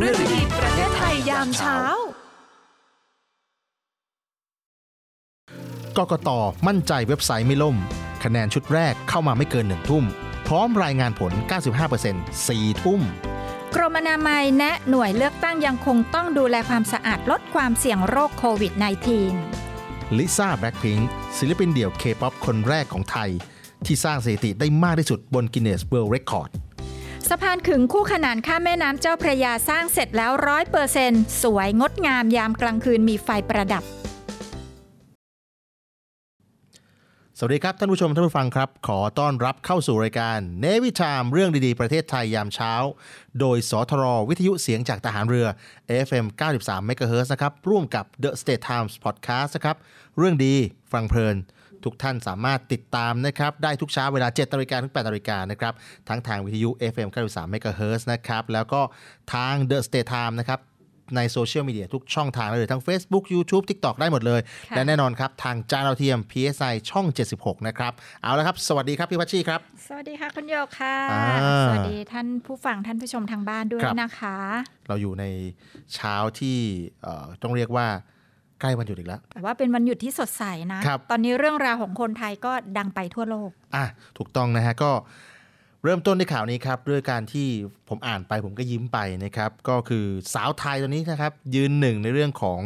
สามเรื่องดีๆประเทศไทยยามเช้ากกตมั่นใจเว็บไซต์ไม่ล่ม คะแนนชุดแรกเข้ามาไม่เกินหนึ่งทุ่ม พร้อมรายงานผล 95% 4 ทุ่ม กรมอนามัยแนะหน่วยเลือกตั้งยังคงต้องดูแลความสะอาดลดความเสี่ยงโรคโควิด -19 ลิซ่าแบล็ p พิงค์ศิลปินเดี่ยวเคป๊อปคนแรกของไทย ที่สร้างสถิติได้มากที่สุดบน Guinness World Record สะพานขึงคู่ขนานข้ามแม่น้ำเจ้าพระยาสร้างเสร็จแล้วร้อยเปอร์เซนสวยงดงามยามกลางคืนมีไฟประดับ สวัสดีครับท่านผู้ชมท่านผู้ฟังครับ ขอต้อนรับเข้าสู่รายการเนวิชามเรื่องดีๆ ประเทศไทยยามเช้า โดยสทรวิทยุเสียงจากทหารเรือ FM 93 MHz นะครับร่วมกับ The State Times Podcast นะครับเรื่องดีฟังเพลิน ทุกท่านสามารถติดตามนะครับ ได้ทุกเช้าเวลา7นาฬิกาถึง8นาฬิกานะครับ ทั้งทางวิทยุ FM 93 MHz นะครับ แล้วก็ทาง The State Time นะครับในโซเชียลมีเดียทุกช่องทางเลยทั้ง Facebook YouTube TikTok ได้หมดเลยค่ะและแน่นอนครับ ทางจานเราวเทียม PSI ช่อง 76 นะครับ เอาละครับ สวัสดีครับ พี่พัชชีครับ สวัสดีค่ะ คุณโยกค่ะอ่าสวัสดีท่านผู้ฟังท่านผู้ชมทางบ้านด้วยครับนะคะ เราอยู่ในเช้าที่เอ่อต้องเรียกว่า ใกล้วันหยุดอีกแล้วแต่ว่าเป็นวันหยุดที่สดใสนะครับตอนนี้เรื่องราวของคนไทยก็ดังไปทั่วโลก อะถูกต้องนะฮะก็เริ่มต้นด้วยข่าวนี้ครับด้วยการที่ผมอ่านไปผมก็ยิ้มไปนะครับ ก็คือสาวไทยตัวนี้นะครับ ยืนหนึ่งในเรื่องของ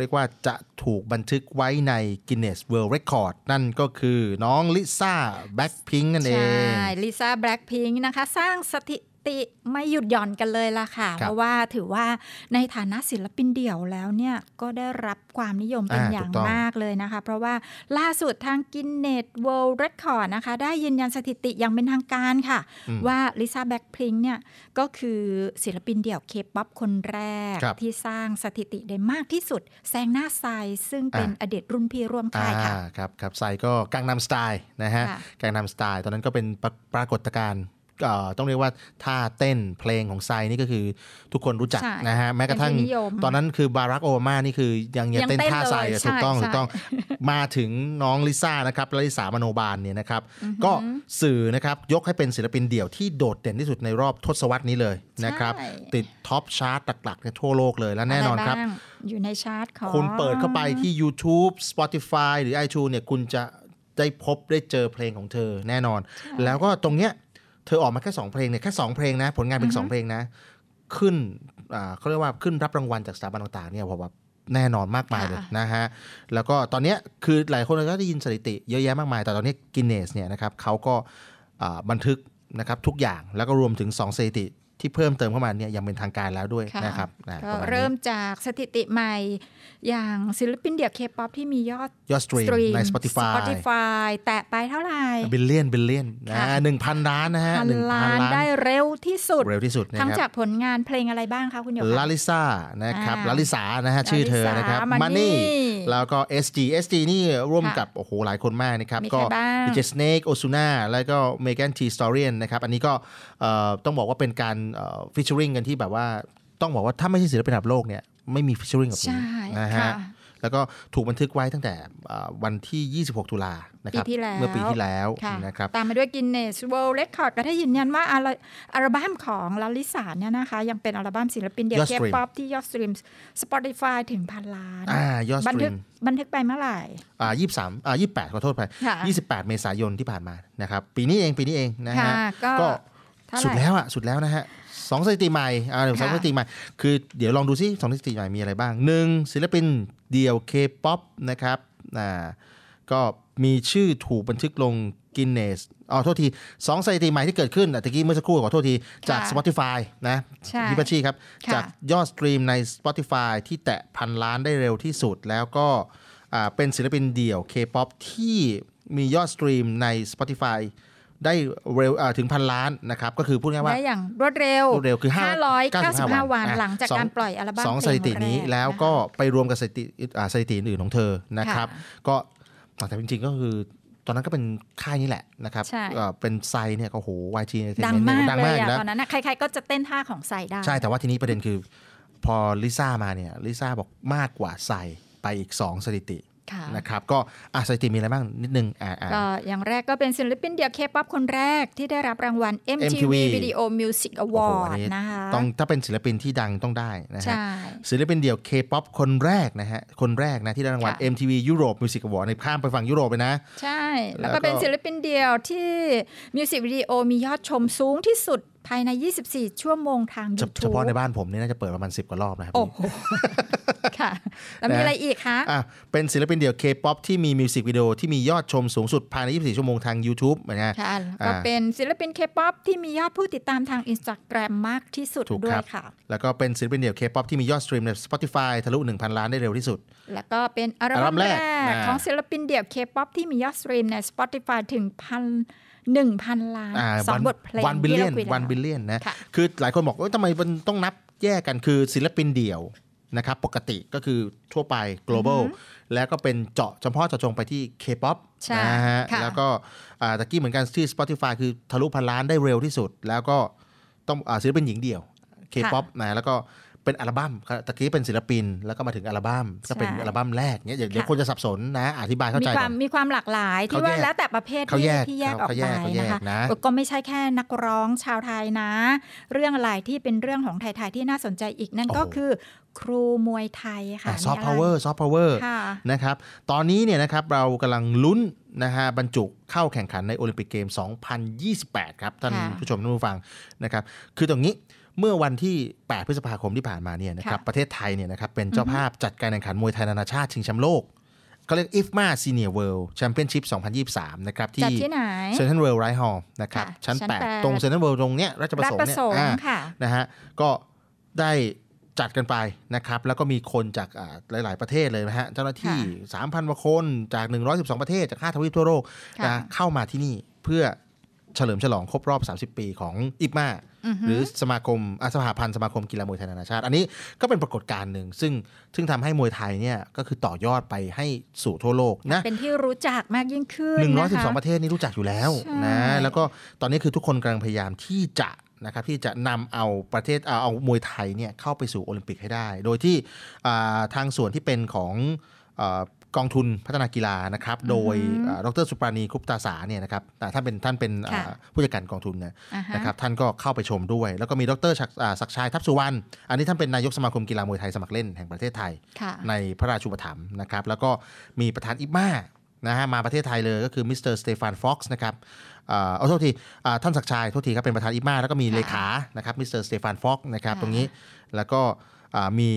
เรียกว่าจะถูกบันทึกไว้ใน Guinness World Record นั่นก็คือน้องลิซ่าแบ็คพิงนั่นเอใช่งลิซ่าแบล็ p พิงนะคะ สร้างสถิ ติไม่หยุดหย่อนกันเลยล่ะค่ะครับเพราะว่าถือว่าในฐานะศิลปินเดี่ยวแล้วเนี่ยก็ได้รับความนิยมเป็นอ่าอย่างถูกต้องมากเลยนะคะ เพราะว่าล่าสุดทาง Guinness World Record นะคะ ได้ยืนยันสถิติอย่างเป็นทางการค่ะ ว่าลิซ่าแบล็ p พิงเนี่ยก็คือศิลปินเดี่ยวเคป๊อปคนแรกครับที่สร้างสถิติได้มากที่สุด แซงหน้าไซซึ่งเป็นอ่าอดีตรุ่นพี่ร่วมค่ายค่ะอ่าครับครับไซก็ Gangnam Style นะฮะค่ะ Gangnam Style ตอนนั้นก็เป็นปรปรากฏการณ์เอ่อ ต้องเรียกว่าท่าเต้นเพลงของไซนี่ก็คือทุกคนรู้จักใช่นะฮะแม้กระทั่งเป็นที่นิยมตอนนั้นคือบารักโอบามานี่คือยังยังยังเต้นเต้นท่าไซเลยอะใช่ถูกต้องใช่ถูกต้องมาถึงน้องลิซ่านะครับลลิสามโนบาลเนี่ยนะครับ ก็สื่อนะครับยกให้เป็นศิลปินเดี่ยวที่โดดเด่นที่สุดในรอบทศวรรษนี้เลยนะครับใช่ติด top chart หลักๆในทั่วโลกเลยและแน่นอนครับะไางอยู่ในชาร์ตของคุณเปิดเข้าไปที่ YouTube Spotify หรือ iTunes เนี่ยคุณจะได้พบได้เจอเพลงของเธอแน่นอน แล้วก็ตรงเนี้ย เธอออกมาแค่2เพลงเนี่ยแค่2เพลงนะ ผลงานเป็น2เพลงนะ ขึ้นอ่าเขาเรียกว่าขึ้นรับรางวัลจากสถาบันต่างๆเนี่ยผมว่าแน่นอนมากมายเลยค่ะนะฮะ แล้วก็ตอนเนี้ยคือหลายคนก็ได้ยินสถิติเยอะแยะมากมาย แต่ตอนนี้ Guinness เนี่ยนะครับเขาก็อ่าบันทึกนะครับทุกอย่างแล้วก็รวมถึง2สถิติ ที่เพิ่มเติมเข้ามาเนี่ยยังเป็นทางการแล้วด้วยค่ะนะครับนะก็ประมาณนี้เริ่มจากสถิติใหม่ อย่างศิลปินเดี่ยวเคป๊อปที่มียอดยอดสตรีมใน Spotify Spotify แตะไปเท่าไหร่ billion billion นะค่ะหนึ่งพันล้านนะฮะพันล้านหนึ่งพันล้านได้เร็วที่สุดเร็วที่สุดนะทั้งคจารักบผลงานเพลงอะไรบ้างคะคุณหยกลาลิซานะครับอ่าลาลิสานะฮะชื่อเธอนะครับ Lalisa มันนี่ Money แล้วก็ SG SG นี่ร่วมค่ะกับ โอ้โห หลายคนมากนะครับมีใครก็บ้าง DJ Snake Ozuna แล้วก็ Megan T Storian นะครับ อันนี้ก็เอ่อต้องบอกว่าเป็นการฟิชเชอริงกันที่แบบว่าต้องบอกว่าถ้าไม่ใช่ศิลปินระดับโลกเนี่ยไม่มีฟิชเชอริงกับใช่นี้นะค่ะฮะแล้วก็ถูกบันทึกไว้ตั้งแต่เอ่อวันที่ 26 ตุลานะคปีรับที่แล้วเมื่อปีที่แล้วค่ะนะครับตามมาด้วย Guinness World Record ก็ได้ยืนยันว่าอัลอัลบั้มของลาลิสาเนี่ยนะคะ ยังเป็นอัลบั้มศิลปินเดี่ยยอวดเคสตรีมป๊อปที่ยอดสตรีม Spotify ถึงพันล้านอ่ายอดสบันตรีทึกมบันทึกไปเมื่อไหร่อ่ายี่สามอ่ายี่แปดขอโทษไปค่ะยี่สิบแปดเมษายนที่ผ่านมานะครับปีนี้เองปีนี้เองนะฮะค่ะก็ก็เท่าไหร่สุดแล้วอะสุดแล้วนะฮะ สองสถิติใหม่อ่าเดี๋ยวสองค่ะสถิติใหม่ คือเดี๋ยวลองดูซิสองสถิติใหม่มีอะไรบ้างหนึ่งศิลปินเดี่ยวเคป๊อปนะครับอ่าก็มีชื่อถูกบันทึกลง Guinness อ๋อโทษทีสองสถิติใหม่ที่เกิดขึ้นอะตะกี้เมื่อสักครู่ขอโทษที จากค่ะ Spotify นะใช่พี่ปัชชีครับค่ะจากยอดสตรีมใน Spotify ที่แตะพันล้านได้เร็วที่สุด แล้วก็อ่าเป็นศิลปินเดี่ยว K-POP ที่มียอดสตรีมใน Spotify ได้เร็วอ่าถึงพันล้านนะครับก็คือพูดง่ายๆว่าได้อย่างรวดเร็วรวดเร็วคือ595 595วันอะหลังจากการปล่อยอัลบั้มเพลงแรกสองสองสถิตินี้แล้วนะคะก็ไปรวมกับสถิติอ่าสถิติอื่นๆของเธอนะครับค่ะก็แต่จริงๆก็คือตอนนั้นก็เป็นค่ายนี้แหละนะครับใช่เอ่อเป็นไซเนี่ยก็โอ้โห YG ดังมากดังเลมากยอยู่อะแล้วตอนนั้นนะใครๆก็จะเต้นท่าของใส่ได้ ใช่แต่ว่าทีนี้ประเด็นคือ พอลิซ่ามาเนี่ยลิซ่าบอกมากกว่าไซไปอีก 2 สถิติค่ะ นะครับก็อะสถิติมีอะไรบ้างนิดนึงอ่าอ่าก็อย่างแรกก็เป็นศิลปินเดี่ยวเคป๊อปคนแรกที่ได้รับรางวัล MTV MTV Video Music โอ้โห Award อันนี้นะคะต้องถ้าเป็นศิลปินที่ดังต้องได้นะฮะใช่ศิลปินเดี่ยว K-POP คนแรกนะฮะคนแรกนะที่ได้รางวัลค่ะ MTV Europe Music Award ในข้ามไปฝั่งยุโรปเลยนะ ใช่ แล้วก็แล้วก็เป็นศิลปินเดี่ยวที่มิวสิกวิดีโอมียอดชมสูงที่สุด ภายใน 24 ชั่วโมงทางเฉ YouTube เฉพาะในบ้านผมเนี่ยน่าจะเปิดประมาณ 10 กว่ารอบนะครับโอ้โหค่ะ แล้วมีนะอะไรอีกคะอะเป็นศิลปินเดี่ยว K-POP ที่มีมิวสิกวิดีโอที่มียอดชมสูงสุดภายใน 24 ชั่วโมงทาง YouTube นะฮะค่ะแล้วก็อ่าเป็นศิลปินเคป๊อปที่มียอดผู้ติดตามทาง Instagram มากที่สุดถูกด้วครับค่ะ แล้วก็เป็นศิลปินเดี่ยว K-POP ที่มียอดสตรีมใน Spotify ทะลุ 1,000 ล้านได้เร็วที่สุด แล้วก็เป็นอัลบั้บั้มแรกอ่าของศิลปินเดี่ยวเคป๊อปที่มียอดสตรีมใน Spotify ถึงพัน หนึ่งพันล้านอ่าสองบทเพลง one billion ที่ราคุ one billionลแล้วเลียนนะค่ะคือหลายคนบอกว่าทำไมมันต้องนับแยกกันคือศิลปินเดี่ยวนะครับปกติก็คือทั่วไป global แล้วก็เป็นเจาะเฉพาะเจาะจงไปที่ K-POP ใช่นะฮะค่ะแล้วก็อ่าตะกี้เหมือนกันที่ Spotify คือทะลุพันล้านได้เร็วที่สุด แล้วก็ต้องอาศิลปินหญิงเดี่ยว K-POP นะแล้วก็ เป็นอัลบั้มครับตะกี้เป็นศิลปิน แล้วก็มาถึงอัลบั้มก็เป็นใช่อัลบั้มแรกเนี่ยเดี๋ยวเดี๋ยวค่ะคนจะสับสนนะ อธิบายเข้ามีใจคก่วาอมนมีความหลากหลายที่เขาว่าแยกแล้วแต่ประเภทเขาที่แยกที่แยกออกเขาแยไปกเขาแยกนะคะนะเออก็ไม่ใช่แค่นักร้องชาวไทยนะ เรื่องอะไรที่เป็นเรื่องของไทยๆที่น่าสนใจอีกนั่นก็โอ้โหคือครูมวยไทยค่ะซอฟต์มีะพาวไรเวอร์ซอฟต์พาวเวอร์ค่ะนะครับตอนนี้เนี่ยนะครับเรากำลังลุ้นนะฮะบรรจุเข้าแข่งขันในโอลิมปิกเกม 2028 ครับ ท่านค่ะผู้ชมท่านผู้ฟังนะครับคือตรงนี้ เมื่อวันที่ 8 พฤษภาคมที่ผ่านมาเนี่ยนะครับค่ะประเทศไทยเนี่ยนะครับเป็นเจ้าภาพจัดการแข่งขันมวยไทยนานาชาติชิงแชมป์โลกเขาเรียก IFMA Senior World Championship 2023 นะครับจัดที่ที่ไหนเซ็นทรัลเวิลด์ Live Hall นะครับค่ะชั้นชั้นแปด8ตรงเซ็นทรัลเวิลด์ตรงเนี้ยราชประสงค์ประเนี่ยราชประสงค์อ่าค่ะนะฮะก็ได้จัดกันไปนะครับ แล้วก็มีคนจากอ่าหลาย ๆ ประเทศเลยนะฮะ เจ้าหน้าที่ 3,000กว่าคนจาก 112 ประเทศจาก5ทวีปทั่วโลกค่ะนะเข้ามาที่นี่เพื่อ เฉลิมฉลองครบรอบ 30 ปีของอิปมาหรือสมาคมอะสหพันธ์สมาคมกีฬามวยไทยนานาชาติ อันนี้ก็เป็นปรากฏการณ์หนึ่งซึ่งซึ่งทำให้มวยไทยเนี่ยก็คือต่อยอดไปให้สู่ทั่วโลกนะเป็นที่รู้จักมากยิ่งขึ้นหนึ่งร้อยสิบนะสองคะประเทศนี่รู้จักอยู่แล้วใช่นะแล้วก็ตอนนี้คือทุกคนกำลังพยายามที่จะนะครับที่จะนำเอาประเทศเอาเอามวยไทยเนี่ยเข้าไปสู่โอลิมปิกให้ได้ โดยที่อ่าทางส่วนที่เป็นของอา กองทุนพัฒนากีฬานะครับ โดยอ่าดรสุปราณีคุปตาสาเนี่ยนะครับอ่าท่านเป็นท่านเป็นอ่าค่ะผู้จัดการกองทุนเนี่ยอ่าฮะนะครับท่านก็เข้าไปชมด้วย แล้วก็มีดรศักดิ์อ่าศักดิ์ชัยทัพสุวรรณอันนี้ท่านเป็นนายกสมาคมกีฬามวยไทยสมัครเล่นแห่งประเทศไทยค่ะในพระราชูปถัมภ์นะครับ แล้วก็มีประธานอิบมานะฮะมาประเทศไทยเลยก็คือมิสเตอร์สเตฟานฟ็อกซ์นะครับอ่าเอาโทษทีอ่าท่านศักดิ์ชัยโทษทีครับเป็นประธาน IFMA แล้วก็มีค่ะเลขานะครับมิสเตอร์สเตฟานฟ็อกซ์นะครับค่ะตรงนี้แล้วก็อ่ามี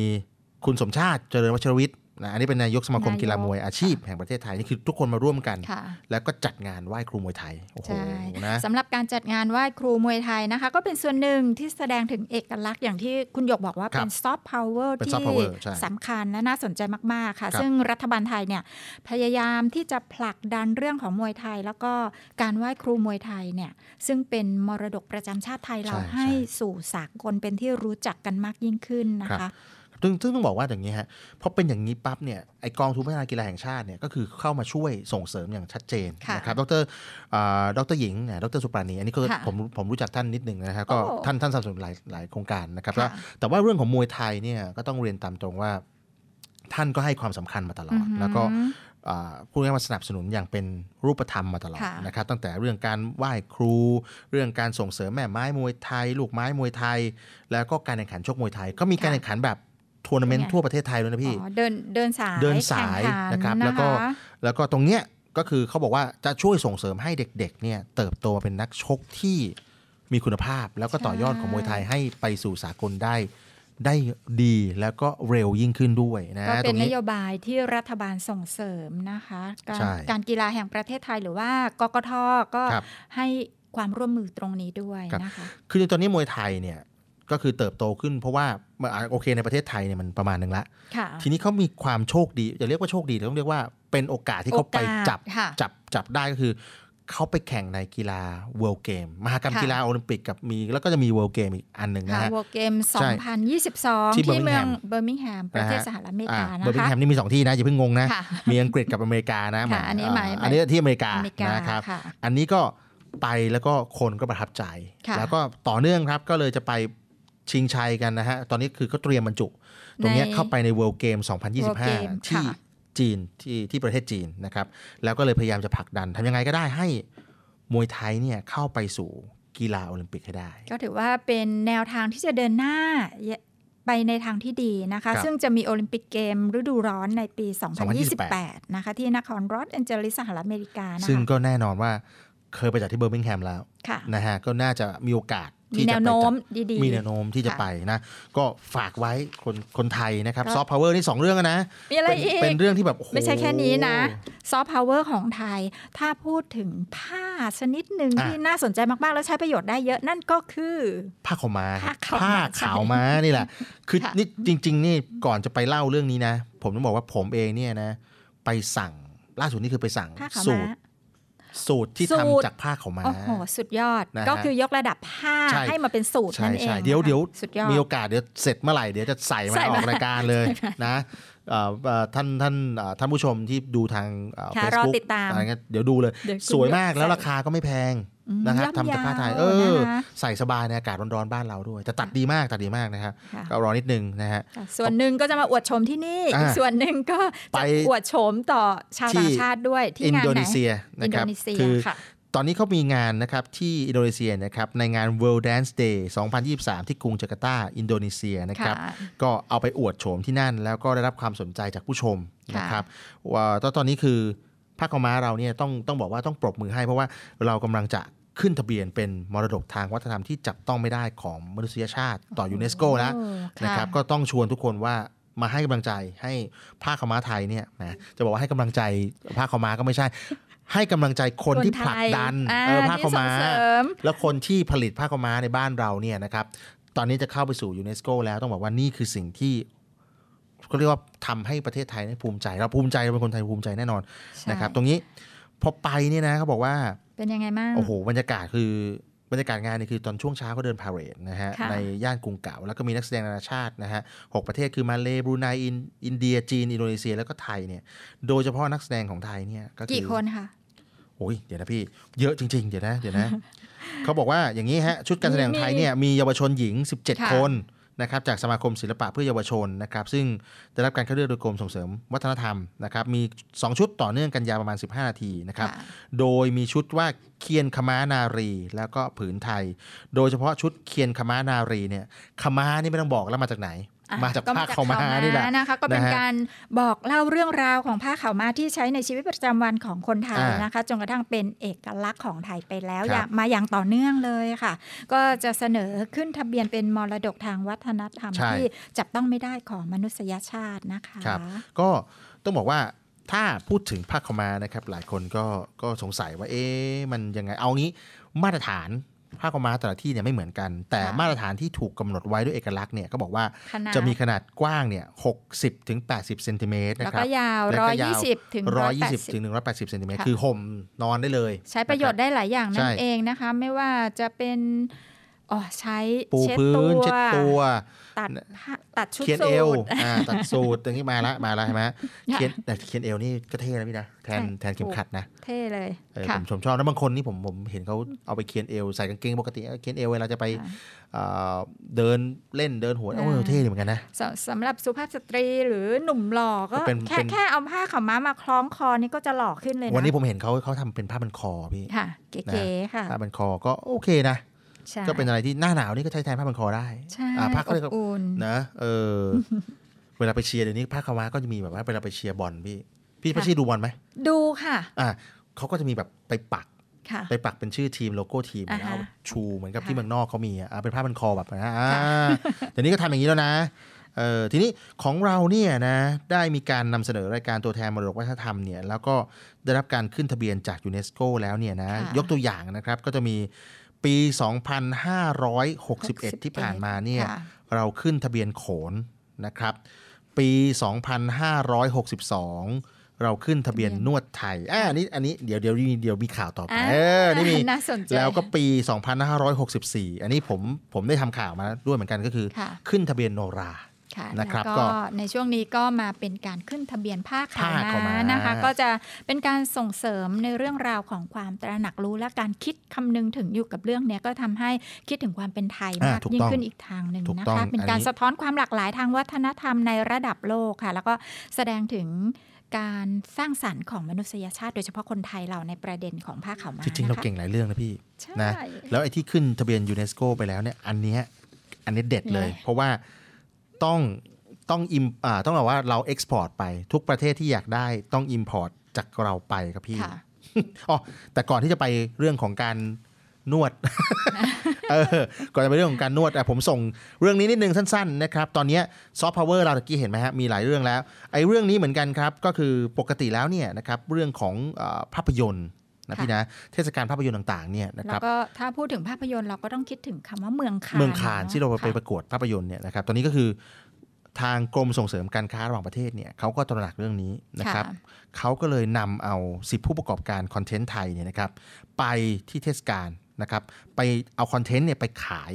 คุณสมชาติเจริญวัชรวิทย์ นะอันนี้เป็นนายกสมาคมนายกกีฬามวยอาชีพแห่งประเทศไทยนี่คือทุกคนมาร่วมกันค่ะแล้วก็จัดงานไหว้ครูมวยไทยโอ้โหใช่นะสำหรับการจัดงานไหว้ครูมวยไทยนะคะ ก็เป็นส่วนหนึ่งที่แสดงถึงเอกลักษณ์อย่างที่คุณหยกบอกว่าครับเป็นซอฟต์พาวเวอร์เป็นที่ soft power ใช่สำคัญและน่าสนใจมาก ๆ ค่ะครับซึ่งรัฐบาลไทยเนี่ยพยายามที่จะผลักดันเรื่องของมวยไทย แล้วก็การไหว้ครูมวยไทยเนี่ยซึ่งเป็นมรดกประจำชาติไทยเราใช่ให้ใช่สู่สากลเป็นที่รู้จักกันมากยิ่งขึ้นนะครัคะบ ซึ่งซึ่งต้องบอกว่าอย่างนี้ฮะเพราะเป็นอย่างนี้ปั๊บเนี่ยไอกองทุนพัฒนากีฬาแห่งชาติเนี่ยก็คือเข้ามาช่วยส่งเสริมอย่างชัดเจนค่ะนะครับดรอ่าดรหญิงอ่าดรสุปราณีอันนี้ก็ค่ะผมผมรู้จักท่านนิดหนึ่งนะครับก็โอ้ท่านท่านสนับสนุนหลายหลายโครงการนะครับค่ะแล้วแต่ว่าเรื่องของมวยไทยเนี่ยก็ต้องเรียนตามตรงว่าท่านก็ให้ความสำคัญมาตลอด แล้วก็อ่าพูดง่ายๆว่าสนับสนุนอย่างเป็นรูปธรรมมาตลอดค่ะนะครับ ตั้งแต่เรื่องการไหว้ครู เรื่องการส่งเสริมแม่ไม้มวยไทย ลูกไม้มวยไทย แล้วก็การแข่งขันชกมวยไทย ก็มีการแข่งขันแบบ ทัวร์นาเมนต์เป็นไงทั่วประเทศไทยด้วยนะพี่อ๋อเดินเดินสายเดินสายแข่งขันะครับ แล้วก็นะคะแล้วก็ตรงเนี้ยก็คือเขาบอกว่าจะช่วยส่งเสริมให้เด็กๆเนี่ยเติบโตมาเป็นนักชกที่มีคุณภาพ แล้วก็ต่อยอดของมวยไทยให้ไปสู่สากลได้ได้ดีแล้วก็เร็วยิ่งขึ้นด้วยนะก็ตเป็รนงนนี้โยบายที่รัฐบาลส่งเสริมนะคะการใช่การกีฬาแห่งประเทศไทยหรือว่ากกทก็ครับให้ความร่วมมือตรงนี้ด้วยครับนะคะ คือในตอนนี้มวยไทยเนี่ย ก็คือเติบโตขึ้นเพราะว่าอะโอเคในประเทศไทยเนี่ยมันประมาณหนึ่งละค่ะทีนี้เขามีความโชคดีจะเรียกว่าโชคดีแต่ต้องเรียกว่าเป็นโอกาสที่เขาไปโอกาสจับค่ะจับจับได้ก็คือเขาไปแข่งในกีฬา World Game มหากรรมค่ะกีฬาโอลิมปิกกับมี แล้วก็จะมี World Game อีกอันหนึ่งนะค่ะฮะ World Game ใช่ที่2022 ที่เมือง Birmingham เบอร์มิงแฮมประเทศสหรัฐอเมริกาเบนะอร์มิงแฮมนี่มีสองที่นะ อย่าเพิ่งงงนะค่ะมีอังกฤษกับอเมริกานะหค่ะอันนี้หมายอันนี้ที่อเมริกาอเมริกานะครับค่ะอันนี้ก็ไปแล้วก็คนก็ประทับใจค่ะแล้วก็ต่อเนื่องครับก็เลยจะไป ชิงชัยกันนะฮะ ตอนนี้คือเขาเตรียมบรรจุ ตรงเนี้ยในเข้าไปใน World Game World Game 2025 ที่ค่ะจีนที่ที่ประเทศจีนนะครับ แล้วก็เลยพยายามจะผลักดันทำยังไงก็ได้ให้มวยไทยเนี่ยเข้าไปสู่กีฬาโอลิมปิกให้ได้ ก็ถือว่าเป็นแนวทางที่จะเดินหน้าไปในทางที่ดีนะคะครับซึ่งจะมีโอลิมปิกเกมฤดูร้อนในปี2028 2028 นะคะ ที่นครลอสแอนเจลิสสหรัฐอเมริกานะซึ่งคะก็แน่นอนว่าเคยไปจัดที่เบอร์มิงแฮมแล้วค่ะนะฮะก็น่าจะมีโอกาสมี ที่จะไปจัดแนวโน้มดดีๆมีแนวโน้มที่จะค่ะไปนะ ก็ฝากไว้คนคนไทยนะครับก็ซอฟต์พาวเวอร์นี่สองเรื่องแล้วนะมีอะไรเป็นอีกเป็นเรื่องที่แบบโอ้โหไม่ใช่แค่นี้นะซอฟต์พาวเวอร์ของไทย ถ้าพูดถึงผ้าชนิดหนึ่งอะที่น่าสนใจมากๆ แล้วใช้ประโยชน์ได้เยอะนั่นก็คือผ้าขาวม้าผ้าขาวม้าผ้าขาวม้านี่แหละ คือค่ะนี่จริง ๆ นี่ก่อนจะไปเล่าเรื่องนี้นะ ผมต้องบอกว่าผมเองเนี่ยนะ ไปสั่งล่าสุดนี่คือไปสั่งผ้าขาวสูม้าตร สูตรที่สูตรทำจากผ้าขาวม้าโอ้โหสุดยอดนะฮะก็คือยกระดับผ้าใช่ให้มาเป็นสูตรใช่นั่นเองใช่เดี๋ยวนะคะเดี๋ยวสุดยอดมีโอกาสเดี๋ยวเสร็จเมื่อไหร่เดี๋ยวจะใส่มาใส่อมาอกรายการเลยนะเอ่อเอ่อ ท่านท่านเอ่อท่านผู้ชมที่ดูทางเฟค่ะซรอบุ๊กติดตามอะไรเงี้ยเดี๋ยวดูเลยเดี๋ยวคุณสวยมากยกแล้วใส่ราคาก็ไม่แพงอืมนะครับย่อมทำจากผ้าไทยยาวเออนะคะใส่สบายในอากาศร้อนๆบ้านเราด้วยแต่ตัดดีมากตัดดีมากนะครับค่ะก็รอนิดนึงนะฮะค่ะส่วนหนึ่งก็จะมาอวดโฉมที่นี่อ่าอีกส่วนหนึ่งก็ไปจะอวดโฉมต่อชาวที่ต่างชาติด้วยที่อินงานโดไหนนีเซียอินะนคโดรับนีเซียคือค่ะ ตอนนี้เขามีงานนะครับที่อินโดนีเซียนะครับในงาน World Dance Day 2023 ที่กรุงจาการ์ตา อินโดนีเซียนะครับค่ะก็เอาไปอวดโฉมที่นั่น แล้วก็ได้รับความสนใจจากผู้ชมค่ะนะครับว่าตอนตอนนี้คือผ้าขาวม้าเราเนี่ยต้องต้องบอกว่าต้องปรบมือให้ เพราะว่าเรากำลังจะขึ้นทะเบียนเป็นมรดกทางวัฒนธรรมที่จับต้องไม่ได้ของมนุษยชาติต่อยูเนสโกแล้วโอ้นะครับก็ต้องชวนทุกคนว่ามาให้กำลังใจให้ผ้าขาวม้าไทยเนี่ยนะจะบอกว่าให้กำลังใจผ้าขาวม้าก็ไม่ใช่ ให้กำลังใจคนที่ผลักดันอ่าเออผ้าที่ขาวม้า ส่งเสริม แล้วคนที่ผลิตผ้าขาวม้าในบ้านเราเนี่ยนะครับ ตอนนี้จะเข้าไปสู่ยูเนสโกแล้วต้องบอกว่านี่คือสิ่งที่เขาเรียกว่าทำให้ประเทศไทยเนี่ยภูมิใจ เราภูมิใจเราเป็นคนไทยภูมิใจแน่นอนใช่นะครับ ตรงนี้พอไปเนี่ยนะเขาบอกว่า เป็นยังไงบ้าง โอ้โห บรรยากาศคือบรรยากาศงานนี่คือตอนช่วงเช้าก็เดินพาเหรดนะฮะ ค่ะในย่านกรุงเก่า แล้วก็มีนักแสดงนานาชาตินะฮะหกประเทศคือมาเลบรูไนอินอินเดียจีน อินโดนีเซีย แล้วก็ไทยเนี่ย โดยเฉพาะนักแสดงของไทยเนี่ยก็คือกี่คนคะ โอ้ยเดี๋ยวนะพี่เยอะจริง ๆ เดี๋ยวนะเดี๋ยวนะเขาบอกว่าอย่างนี้ฮะชุดการแสดงของไทยเนี่ยมีเยาวชนหญิง 17ค่ะคนนะครับจากสมาคมศิลปะเพื่อเยาวชนนะครับซึ่งได้รับการคัดเลือกโดยกรมส่งเสริมวัฒนธรรมนะครับมี 2 ชุดต่อเนื่องกันยาวประมาณ 15 นาทีนะครับค่ะโดยมีชุดว่าเคียนขม้านารี แล้วก็ผืนไทย โดยเฉพาะชุดเคียนขม้านารีเนี่ยขม้านี่ไม่ต้องบอกแล้วมาจากไหนอะ มาจากก็ผ้าขาวม้านี่แหละนะคะ ก็เป็นนะฮะการบอกเล่าเรื่องราวของผ้าขาวม้าที่ใช้ในชีวิตประจำวันของคนไทยอ่านนะคะจนกระทั่งเป็นเอกลักษณ์ของไทยไปแล้วครับอย่างมาอย่างต่อเนื่องเลยค่ะ ก็จะเสนอขึ้นทะเบียนเป็นมรดกทางวัฒนธรรมใช่ที่จับต้องไม่ได้ของมนุษยชาตินะคะครับก็ต้องบอกว่าถ้าพูดถึงผ้าขาวม้านะครับ หลายคนก็ก็สงสัยว่าเอ๊ะมันยังไงเอางี้มาตรฐาน ผ้าขาวม้าแต่ละที่เนี่ยไม่เหมือนกัน แต่ค่ะมาตรฐานที่ถูกกำหนดไว้ด้วยเอกลักษณ์เนี่ยก็บอกว่าขนาดจะมีขนาดกว้างเนี่ย60ถึง80เซนติเมตรแล้วนะครัก็บยาวแล้วก็ยาว120ถึง120ถึง180 180เซนติเมตรค่ะคือห่มนอนได้เลย ใช้ประโยชน์ได้หลายอย่างนั่ใช่นเองนะคะ ไม่ว่าจะเป็นอ๋อใช้ปูเช็ดพื้ตันวเช็ดตัว ตัดผ้าตัดชุดเขียนสูเอวทอ่าตัดสูตรตรงนี้มาละมาละใช่ไหมค่ะเขียนแต่เขียนเอวนี่ก็เท่นะพี่นะแทนใช่แทนเข็มขัดนะเท่เลยเออค่ะผมผมชอบแล้วบางคนนี่ผมผมเห็นเขาเอาไปเคียนเอวใส่กางเกงปกติเคียนเอวเวลาจะไปค่ะเอ่อเดินเล่นเดินหัวเออ่าอเท่ดีเหมือนกันนะสสำหรับสุภาพสตรีหรือหนุ่มหล่อก็เป็นแค่เป็นแค่เอาผ้าขาวม้ามาคล้องคอนี่ก็จะหล่อขึ้นเลยนะวันนี้ผมเห็นเขาเขาทำเป็นผ้าพันคอพี่ค่ะเก๋ๆค่ะผ้าพันคอก็โอเคนะใช่ ก็เป็นอะไรที่หน้าหนาวนี่ก็ใช้แทนผ้าพันคอได้ใช่อ่าผ้าเขาเรียกอบอุ่นนะเออเวลาไปเชียร์เดี๋ยวนี้ผ้าขาวม้าก็จะมีแบบว่าเวลาไปเชียร์บอลพี่ พี่พี่ชีดูบอลไหมดูค่ะ อ่าเขาก็จะมีแบบไปปักค่ะไปปักเป็นชื่อทีมโลโก้ทีมอ่าฮะแล้วชูเหมือนกับค่ะที่เมืองนอกเขามีอะอ่าเป็นผ้าพันคอแบบนะอ่าเดี๋ยวนี้ก็ทำอย่างนี้แล้วนะเออทีนี้ของเราเนี่ยนะได้มีการนำเสนอรายการตัวแทนมรดกวัฒนธรรมเนี่ยแล้วก็ได้รับการขึ้นทะเบียนจากยูเนสโกแล้วเนี่ยนะค่ะยกตัวอย่างนะครับก็จะมี ปี 2561 ที่ผ่านมาเนี่ยค่ะเราขึ้นทะเบียนโขนนะครับ ปี 2562 เราขึ้นทะเบียนนวดไทยอ่าอันนี้อันนี้เดี๋ยวเดี๋ยวเดี๋ยวมีข่าวต่อไปอ่าเออนี่มีน่าสนใจแล้วก็ปี 2564 อันนี้ผมผมได้ทำข่าวมาด้วยเหมือนกันก็คือค่ะขึ้นทะเบียนโนราค่ะ นะครับแล้วก็ก็ในช่วงนี้ก็มาเป็นการขึ้นทะเบียนผ้าขาวผ้าขาวม้าม้านะคะ ก็จะเป็นการส่งเสริมในเรื่องราวของความตระหนักรู้และการคิดคำนึงถึงอยู่กับเรื่องเนี้ยก็ทำให้คิดถึงความเป็นไทยอ่ามากถูกยิ่งต้องขึ้นอีกทางหนึ่งถูกนะต้องคะ เป็นการอันนี้สะท้อนความหลากหลายทางวัฒนธรรมในระดับโลกค่ะ แล้วก็แสดงถึงการสร้างสรรค์ของมนุษยชาติ โดยเฉพาะคนไทยเราในประเด็นของผ้าขาวม้าจริงๆเรานะคะเก่งหลายเรื่องนะพี่ใช่นะแล้วไอ้ที่ขึ้นทะเบียนยูเนสโกไปแล้วเนี่ยอันเนี้ยอันนี้เด็ดเลยเนี่ยเพราะว่า ต้องต้อง im อ่าต้องบอกว่าเรา export ไปทุกประเทศที่อยากได้ต้อง import จากเราไปครับพี่ค่ะอ๋อแต่ก่อนที่จะไปเรื่องของการนวดเออก่อนจะไปเรื่องของการนวดอะผมส่งเรื่องนี้นิดนึงสั้นๆนะครับ ตอนเนี้ยซอฟต์พาวเวอร์เราตะกี้เห็นไหมฮะมีหลายเรื่องแล้วไอ้เรื่องนี้เหมือนกันครับ ก็คือปกติแล้วเนี่ยนะครับเรื่องของเออภาพยนตร์ นะพี่นะเทศกาลภาพยนตร์ต่างๆเนี่ยนะครับแล้วก็ถ้าพูดถึงภาพยนตร์เราก็ต้องคิดถึงคำว่าเมืองคานส์เมืองคานส์นะที่เราไปค่ะประกวดภาพยนตร์เนี่ยนะครับตอนนี้ก็คือทางกรมส่งเสริมการค้าระหว่างประเทศเนี่ยเขาก็ตระหนักเรื่องนี้นะครับค่ะเขาก็เลยนำเอาสิบผู้ประกอบการคอนเทนต์ไทยเนี่ยนะครับไปที่เทศกาลนะครับไปเอาคอนเทนต์เนี่ยไปขาย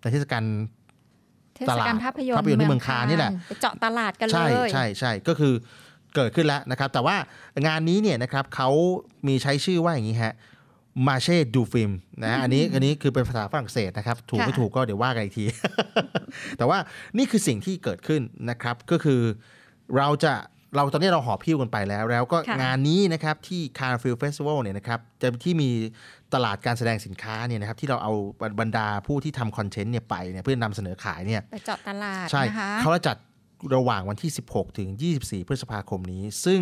ในเทศกาลเทศกาลภาพยนตร์ภาพยนตร์ที่เมืองคานนี่แหละไปเจาะตลาดกันเลใช่ยใช่ใช่ก็คือ เกิดขึ้นแล้วนะครับ แต่ว่างานนี้เนี่ยนะครับเขามีใช้ชื่อว่าอย่างนี้ฮะมาเช่ดูฟิล์มนะอันนี้อันนี้คือเป็นภาษาฝรั่งเศสนะครับ ถูกไม่ค่ะถูกก็เดี๋ยวว่ากันอีกที แต่ว่านี่คือสิ่งที่เกิดขึ้นนะครับ ก็คือเราจะเราตอนนี้เราหอบพิ้วกันไปแล้ว แล้วก็ค่ะงานนี้นะครับที่ c a r f i e l Festival เนี่ยนะครับจะที่มีตลาดการแสดงสินค้าเนี่ยนะครับที่เราเอาบรรดาผู้ที่ทำคอนเทนต์เนี่ยไปเนี่ยเพื่อนำเสนอขายเนี่ยไปเจาะตลาดใช่นะคะเขาจะจัด ระหว่างวันที่ 16 ถึง 24 พฤษภาคมนี้ ซึ่ง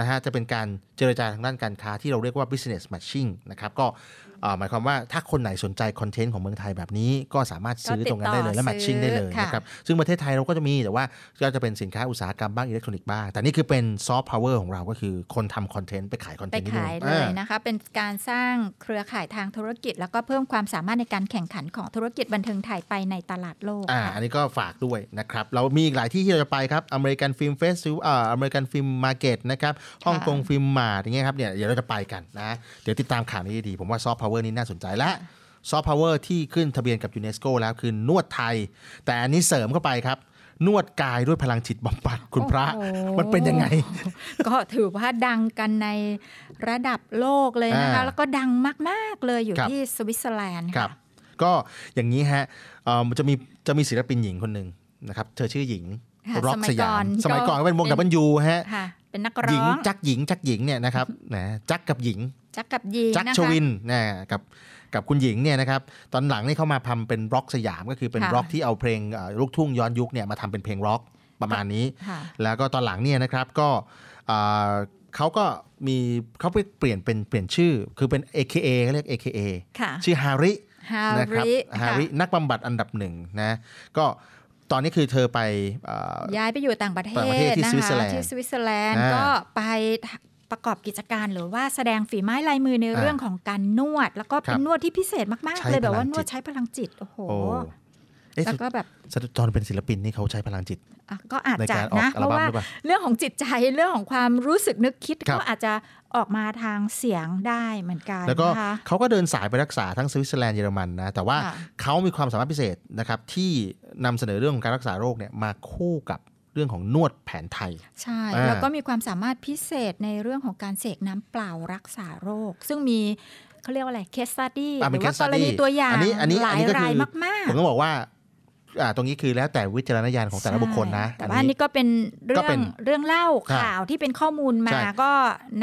นะฮะจะเป็นการเจรจาทางด้านการค้าที่เราเรียกว่า business matching นะครับก็ หมายความว่าถ้าคนไหนสนใจคอนเทนต์ของเมืองไทยแบบนี้ก็สามารถซื้อตรงนั้นได้เลยและ matching ได้เลยค่ะนะครับซึ่งประเทศไทยเราก็จะมีแต่ว่าก็จะเป็นสินค้าอุตสาหกรรมบ้างอิเล็กทรอนิกส์บ้างแต่นี่คือเป็นซอฟต์พาวเวอร์ของเราก็คือคนทำคอนเทนต์ไปขายคอนเทนต์ไปนี่ขายเลเลยยนะคะเป็นการสร้างเครือข่ายทางธุรกิจ แล้วก็เพิ่มความสามารถในการแข่งขันของธุรกิจบันเทิงไทยไปในตลาดโลกอ่าค่ะอันนี้ก็ฝากด้วยนะครับเรามีอีกหลายที่ที่เราจะไปครับ American Film Festival อ่า American Film Market นะครับฮ่องกง Filmart อย่างเงี้ยครับเนี่ยเดี๋ยวเราจะไปกันนะเดี๋ยวติดตามข่าวนี้ดีๆผมว่าซอฟต์พาวเวอร์นี้น่าสนใจและซอฟต์พาวเวอร์ที่ขึ้นทะเบียนกับยูเนสโกแล้วคือนวดไทย แต่อันนี้เสริมเข้าไปครับ นวดกายด้วยพลังจิตบำบัดคุณพระโอ้โหมันเป็นยังไง ก็ถือว่าดังกันในระดับโลกเลยนะคะอ่าแล้วก็ดังมาก ๆ เลยอยู่ครับที่สวิตเซอร์แลนด์ครัค่ะบก็อย่างนี้ฮะเอ่อมันจะมีจะมีศิลปินหญิงคนหนึ่งนะครับ เธอชื่อหญิงค่ะร็อกสมัสยก่ยาอมนสมัยก่อนก็ก็เป็นวงเป็นดับเบิลยูฮะค่ะ เป็นนักหร้ญิองงจักหญิงจักหญิงเนี่ยนะครับนะจักกับหญิง จักกับยีนจักนะคะชวินนะกับกับคุณหญิงเนี่ยนะครับตอนหลังนี่เข้ามาทำเป็นร็อกสยามก็คือเป็นค่ะร็อกที่เอาเพลงเอ่อลูกทุ่งย้อนยุคเนี่ยมาทำเป็นเพลงร็อกประมาณนี้ค่ะแล้วก็ตอนหลังเนี่ยนะครับก็เอ่อเขาก็มีเขาไปเปลี่ยนเป็นเปลี่ยนชื่อ คือเป็น AKA เขาเรียก AKA ค่ะชื่อฮาริฮานะครับริฮารินักบำบัดอันดับหนึ่งนะก็ ตอนนี้คือเธอไปเอ่อย้ายไปอยู่ต่างประเทต่างประเทศศที่นะสวิตเซอร์คะแลนด์ที่สวิตเซอร์แลนด์อ่าก็ไปประกอบกิจการหรือว่าแสดงฝีไม้ลายมือในอ่าเรื่องของการนวด แล้วก็เป็ครันบนวดที่พิเศษมากใช้ๆเลยแบบว่าพลังนจิวตดใช้พลังจิต โอ้โหโอ้เอ๊ะ แล้วก็แบบตอนเป็นศิลปินนี่เขาใช้พลังจิตอะก็อาจในจะการออกนะอัเพลราะบั้มว่าหรือเปล่าเรื่องของจิตใจเรื่องของความรู้สึกนึกคิดครับก็อาจจะออกมาทางเสียงได้เหมือนกันแล้วก็นะคะเขาก็เดินสายไปรักษาทั้งสวิตเซอร์แลนด์เยอรมันนะแต่ว่าค่ะเขามีความสามารถพิเศษนะครับที่นำเสนอเรื่องของการรักษาโรคเนี่ยมาคู่กับเรื่องของนวดแผนไทย ใช่อ่าแล้วก็มีความสามารถพิเศษในเรื่องของการเสกน้ำเปล่ารักษาโรค ซึ่งมีเขาเรียกว่าอะไรเคสตัดดี้อะหเป็รืนอว่า case กรณี study ตัวอย่างอันนี้อันนี้ก็คืออันนี้หลายรายมากผมต้องบอกว่าอ่า ตรงนี้คือแล้วแต่วิจารณญาณของแต่ละบุคคลนะใช่แต่ว่าอันนี้ก็เป็นเรื่องก็เป็นเรื่องเล่าใช่ข่าวที่เป็นข้อมูลมาใช่ก็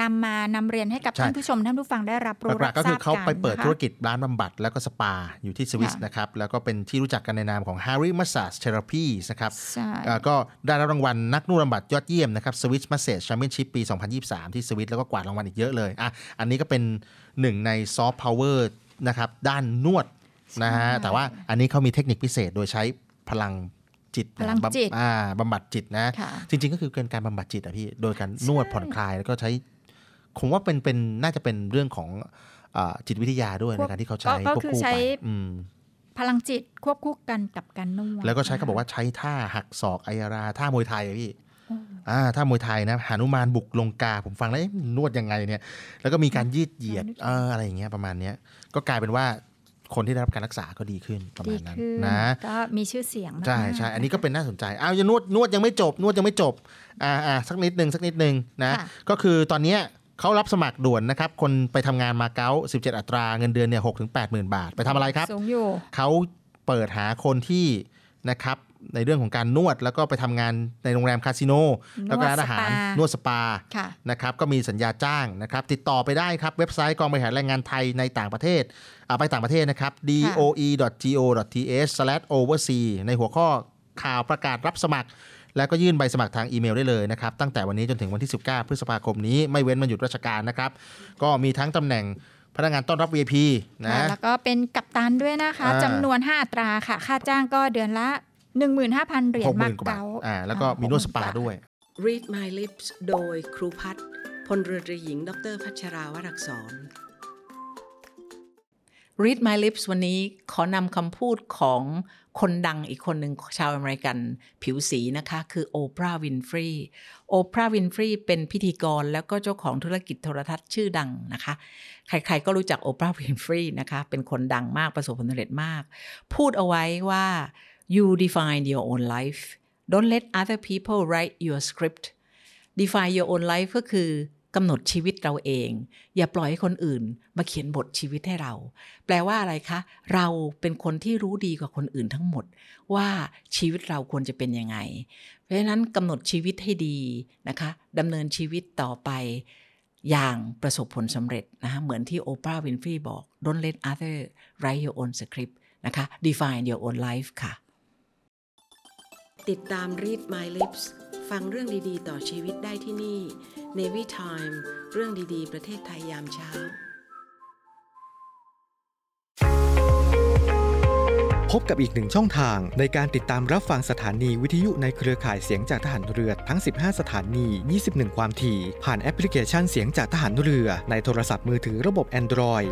นำมานำเรียนให้กับใช่ท่านผู้ชมท่านผู้ฟังได้รับรู้หลักๆก็คือบเขาไปเปิดนะคะธุรกิจร้านบำบัด แล้วก็สปาอยู่ที่สวิสค่ะนะครับ แล้วก็เป็นที่รู้จักกันในนามของ Hari Massage Therapy นะครับใช่อ่าก็ได้รับรางวัลนักนวดบำบัดยอดเยี่ยมนะครับ Swiss Massage Championship ปี 2023 ที่สวิตแล้วก็กวาดรางวัลอีกเยอะเลยอะอันนี้ก็เป็นหนึ่งในซอฟต์พาวเวอร์นะครับด้านนวดนะฮะแต่ว่าอันนี้เขามีเทคนิคพิเศษโดยใช้ พลังจิตพลังจิตบำอ่าบำบัดจิตนะค่ะจริง ๆ ก็คือเกินการบำบัดจิตอะพี่ โดยการนวดผ่อนคลายแล้วก็ใช้ผมว่าเป็นเป็นน่าจะเป็นเรื่องของอาจิตวิทยาด้วยควในบการที่เขาใช้ก็ควบคือคู่ใช้ไปอืมพลังจิตควบคู่กันกับการนวดแล้วก็ใช้เขาบอกว่าใช้ท่าหักศอกไอยาราท่ามวยไทยอะพี่อ่าท่ามวยไทยนะหานุมานบุกลงกาผมฟังแล้วเอ๊ะนวดยังไงเนี่ย แล้วก็มีการยืดเหยียดเอออะไรอย่างเงี้ยประมาณเนี้ยก็กลายเป็นว่า คนที่ได้รับการรักษาก็ดีขึ้นประดีมาณนั้นขึ้นนะก็มีชื่อเสียงมากๆใช่ใช่อันนี้ก็เป็นน่าสนใจอ้าวยังนวดนวดยังไม่จบ นวดยังไม่จบอ่าอ่าสักนิดหนึ่งสักนิดหนึ่งนะค่ะก็คือตอนเนี้ยเขารับสมัครด่วนนะครับ คนไปทำงานมาเก๊า17 อัตราเงินเดือนเนี่ยหกถึงแปดหมื่นบาท ไปทำอะไรครับสูงอยู่เขาเปิดหาคนที่นะครับ ในเรื่องของการนวดแล้วก็ไปทำงานในโรงแรมคาสิโนแล้วก็ร้านอาหารนนววดดสสปาปาค่ะนะครับก็มีสัญญาจ้างนะครับ ติดต่อไปได้ครับ เว็บไซต์กองบริหารแรงงานไทยในต่างประเทศอ่าไปต่างประเทศนะครับ doe.go.th/oversea ในหัวข้อข่าวประกาศรับสมัคร แล้วก็ยื่นใบสมัครทางอีเมลได้เลยนะครับ ตั้งแต่วันนี้จนถึงวันที่ 19 พฤษภาคมนี้ไม่เว้นวันหยุดราชการนะครับ ก็มีทั้งตำแหน่งพนักงานต้อนรับ VIP นะค่ะแล้วก็เป็นกัปตันด้วยนะคะอ่าจำนวน5อัตราค่ะ ค่าจ้างก็เดือนละ 15,000 เหรียหญกหมามื่นกว่าบาทเก๊าอ่าแล้วก็มีนวดสปาด้วย Read My Lips โดยครูพัฒน์พลเรือตรีหญิง ดร.พัชราวรักษร Read My Lips วันนี้ขอนำคำพูดของคนดังอีกคนหนึ่งชาวอเมริกันผิวสีนะคะ คือโอปราห์วินฟรีโอปราห์วินฟรีเป็นพิธีกรแล้วก็เจ้าของธุรกิจโทรทัศน์ชื่อดังนะคะ ใครๆก็รู้จักโอปราห์วินฟรีนะคะ เป็นคนดังมากประสบผลสำเร็จมาก พูดเอาไว้ว่า you define your own life don't let other people write your script define your own life ก็คือกำหนดชีวิตเราเอง อย่าปล่อยให้คนอื่นมาเขียนบทชีวิตให้เรา แปลว่าอะไรคะ เราเป็นคนที่รู้ดีกว่าคนอื่นทั้งหมด ว่าชีวิตเราควรจะเป็นยังไง เพราะฉะนั้นกำหนดชีวิตให้ดีนะคะดำเนินชีวิตต่อไปอย่างประสบผลสำเร็จนะคะเหมือนที่โอปราห์วินฟรีบอก don't let other write your own script นะคะ define your own life ค่ะ ติดตาม Read My Lips ฟังเรื่องดีๆ ต่อชีวิตได้ที่นี่ Navy Time เรื่องดีๆ ประเทศไทยยามเช้า พบกับอีกหนึ่งช่องทางในการติดตามรับฟังสถานีวิทยุในเครือข่ายเสียงจากทหารเรือทั้ง 15 สถานี 21 ความถี่ ผ่านแอปพลิเคชันเสียงจากทหารเรือในโทรศัพท์มือถือระบบ Android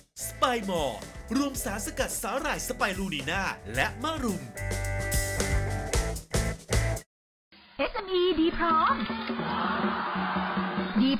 สไปมอร์รวมสารสกัดสาหร่ายสไปรูนีนาและมะรุม SME ดีพร้อม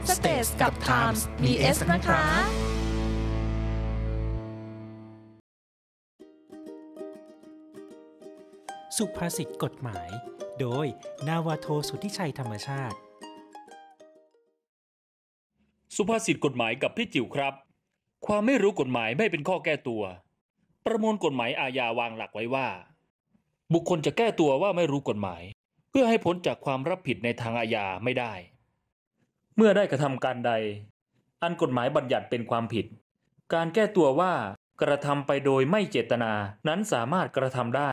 www.thestagetimes.com Stage กับ Times มี S นะคะ สุภาษิตกฎหมาย โดย นาวาโทสุทธิชัยธรรมชาติ สุภาษิตกฎหมายกับพี่จิ๋วครับ ความไม่รู้กฎหมายไม่เป็นข้อแก้ตัว ประมวลกฎหมายอาญาวางหลักไว้ว่า บุคคลจะแก้ตัวว่าไม่รู้กฎหมาย เพื่อให้พ้นจากความรับผิดในทางอาญาไม่ได้ เมื่อได้กระทำการใด อันกฎหมายบัญญัติเป็นความผิด การแก้ตัวว่ากระทำไปโดยไม่เจตนานั้นสามารถกระทำได้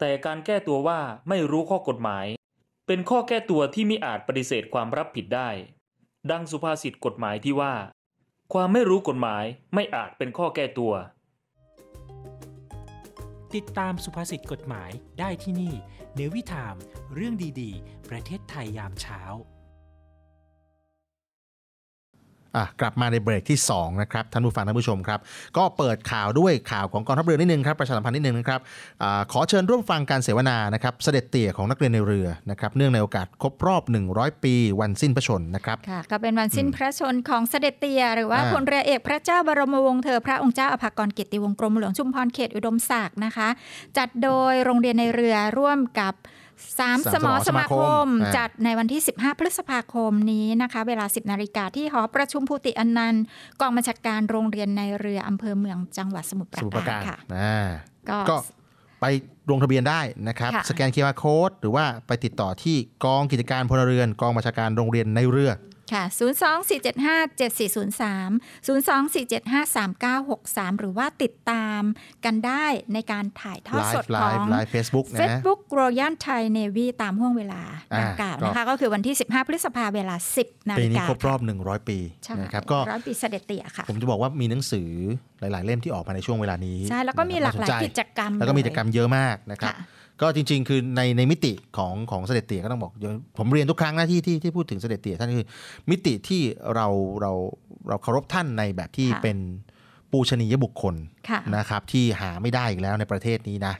แต่การแก้ตัวว่าไม่รู้ข้อกฎหมาย เป็นข้อแก้ตัวที่ไมิอาจปฏิเสธความรับผิดได้ ดังสุภาษิตกฎหมายที่ว่า ความไม่รู้กฎหมายไม่อาจเป็นข้อแก้ตัว ติดตามสุภาษิตกฎหมายได้ที่นี่ เนวิทาม เรื่องดีๆ ประเทศไทยยามเช้า อะกลับมาในเบรกที่2นะครับท่านผู้ฟังท่านผู้ชมครับ ก็เปิดข่าวด้วยข่าวของกองทัพเรือนิดนึงครับประชาสัมพันธ์นิดนึงนะครับอาขอเชิญร่วมฟังการเสวนานะครับเสด็จเตี่ยของนักเรียนในเรือนะครับเนื่องในโอกาสครบรอบ 100 ปีวันสิ้นพระชนม์นะครับค่ะก็เป็นวันสิ้นพระชนม์ของเสด็จเตี่ยหรือว่าอ่าพลเรือเอกพระเจ้าบรมวงศ์เธอพระองค์เจ้าอภากรเกียรติวงศ์กรมหลวงชุมพรเขตอุดมศักดิ์นะคะ จัดโดยโรงเรียนในเรือร่วมกับ สามสสามมอสสมามาคคมมอ่าจัดในวันที่ 15 พฤษภาคมนี้นะคะ เวลา 10 นาฬิกาที่หอประชุมภูติอนันต์กองบัญชาการโรงเรียนในเรืออำเภอเมืองจังหวัดสมุทรปสมุทรปราราการการค่ะอ่าก็ก็ไปลงทะเบียนได้นะครับค่ะสแกน QR Code หรือว่าไปติดต่อที่กองกิจการพลเรือน กองบัญชาการโรงเรียนในเรือ ค่ะ 024757403 024753963 หรือว่าติดตามกันได้ในการถ่ายทอดไลสดฟ์ไลของฟ์ไลฟ์เฟซบุ๊กนะ Facebook Royal Thai Navy ตามห่วงเวลาอ่าดังกล่าวก็นะคะ ก็คือวันที่ 15 พฤษภาเวลา 10 นาปีฬินี้กาครบรอบค่ะ100 ปีใช่นะครับก็ร้อยปีเสด็จเตี่ยค่ะ ผมจะบอกว่ามีหนังสือหลาย ๆ เล่มที่ออกมาในช่วงเวลานี้ ใช่ แล้วก็มีหลากหลายน่สนใจกิจกรรม แล้วก็มีเลยกิจกรรมเยอะมากนะครับค่ะ ก็จริง ๆ คือในในมิติของของเสด็จเตี่ยก็ต้องบอกเยอะผมเรียนทุกครั้งนะที่ที่ที่พูดถึงเสด็จเตี่ยท่านคือ มิติที่เราเราเราเคารพท่านในแบบที่ค่ะเป็นปูชนียบุคคลค่ะนะครับที่หาไม่ได้อีกแล้วในประเทศนี้นะ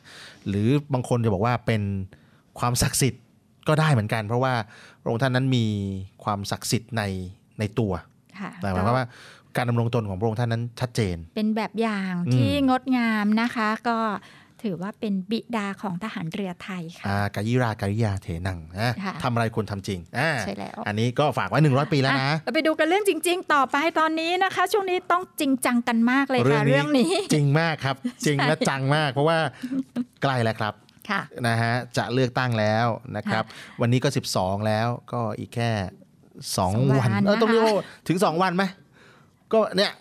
หรือบางคนจะบอกว่าเป็นความศักดิ์สิทธิ์ก็ได้เหมือนกัน เพราะว่าพระองค์ท่านนั้นมีความศักดิ์สิทธิ์ในในตัวค่ะหมายความว่าการดำรงตนของพระองค์ท่านนั้นชัดเจน เป็นแบบอย่างอืมที่งดงามนะคะ ก็ ถือว่าเป็นบิดาของทหารเรือไทยค่ะอ่ากายิราการิยาเถนังนะค่ะทำอะไรควรทำจริงอ่าใช่แล้วอันนี้ก็ฝากไว้ 100 ปีแล้วนะอะเราไปดูกันเรื่องจริง ๆ ต่อไปตอนนี้นะคะ ช่วงนี้ต้องจริงจังกันมากเลยค่ะเรื่องนี้ จริงมากครับ จริงและจังมาก เพราะว่าใกล้แล้วครับค่ะนะฮะจะเลือกตั้งแล้วนะครับ วันนี้ก็ 12 แล้วก็อีกแค่สอง2วัวันนเออต้องนะคะเรียกว่าถึง 2 วันไหม ก็เนี่ย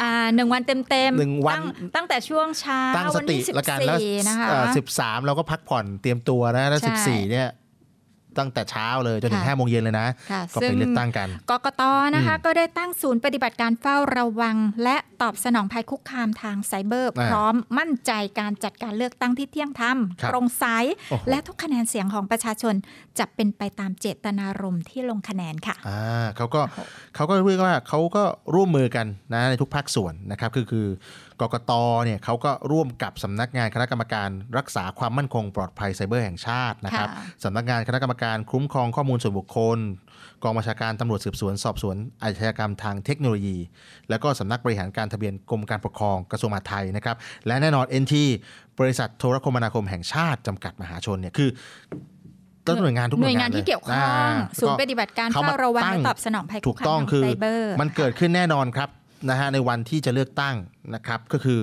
อ่าหนึ่งวันเต็มๆหนึ่งวันตั้งตั้งแต่ช่วงเช้าตั้งสวันติที่สิบละกันแล้วสี่นะคะสิบสามเราก็พักผ่อนเตรียมตัวนะแล้วใช่สิบสี่เนี่ย ตั้งแต่เช้าเลยจนถึงค่ะห้าโมงเย็นเลยนะค่ะก็ซึ่ไปงเลือกตั้งกัน กกตนะคะอืมก็ได้ตั้งศูนย์ปฏิบัติการเฝ้าระวัง และตอบสนองภัยคุกคามทางไซเบอร์อ่าพร้อมมั่นใจการจัดการเลือกตั้งที่เที่ยงธรรมครับโปร่งใสโอ้โหและทุกคะแนนเสียงของประชาชนจะเป็นไปตามเจตนารมณ์ที่ลงคะแนนค่ะอ่าเขาก็เขาก็เรียกว่าเขาก็ร่วมมือกันนะในทุกภาคส่วนนะครับคือคือ กกตเนี่ยเขาก็ร่วมกับสำนักงานคณะกรรมการรักษาความมั่นคงปลอดภัยไซเบอร์แห่งชาตินะครับค่ะสำนักงานคณะกรรมการคุ้มครองข้อมูลส่วนบุคคล กองบัญชาการตำรวจสืบสวนสอบสวนอาชญากรรมทางเทคโนโลยี แล้วก็สำนักบริหารการทะเบียนกรมการปกครองกระทรวงมหาดไทยนะครับและแน่นอน NT บริษัทโทรคมนาคมแห่งชาติจำกัดมหาชนเนี่ยคือต้นหน่วยงานทุกหน่วยงานลที่เกี่ยวข้องาศูนย์ปฏิบัติการเขาเฝ้ามาระวังตั้และงตอบสนองภัยถูคุกกคามต้องทางคือไซเบอร์มันเกิดขึ้นแน่นอนครับ นะฮะในวันที่จะเลือกตั้งนะครับก็คือ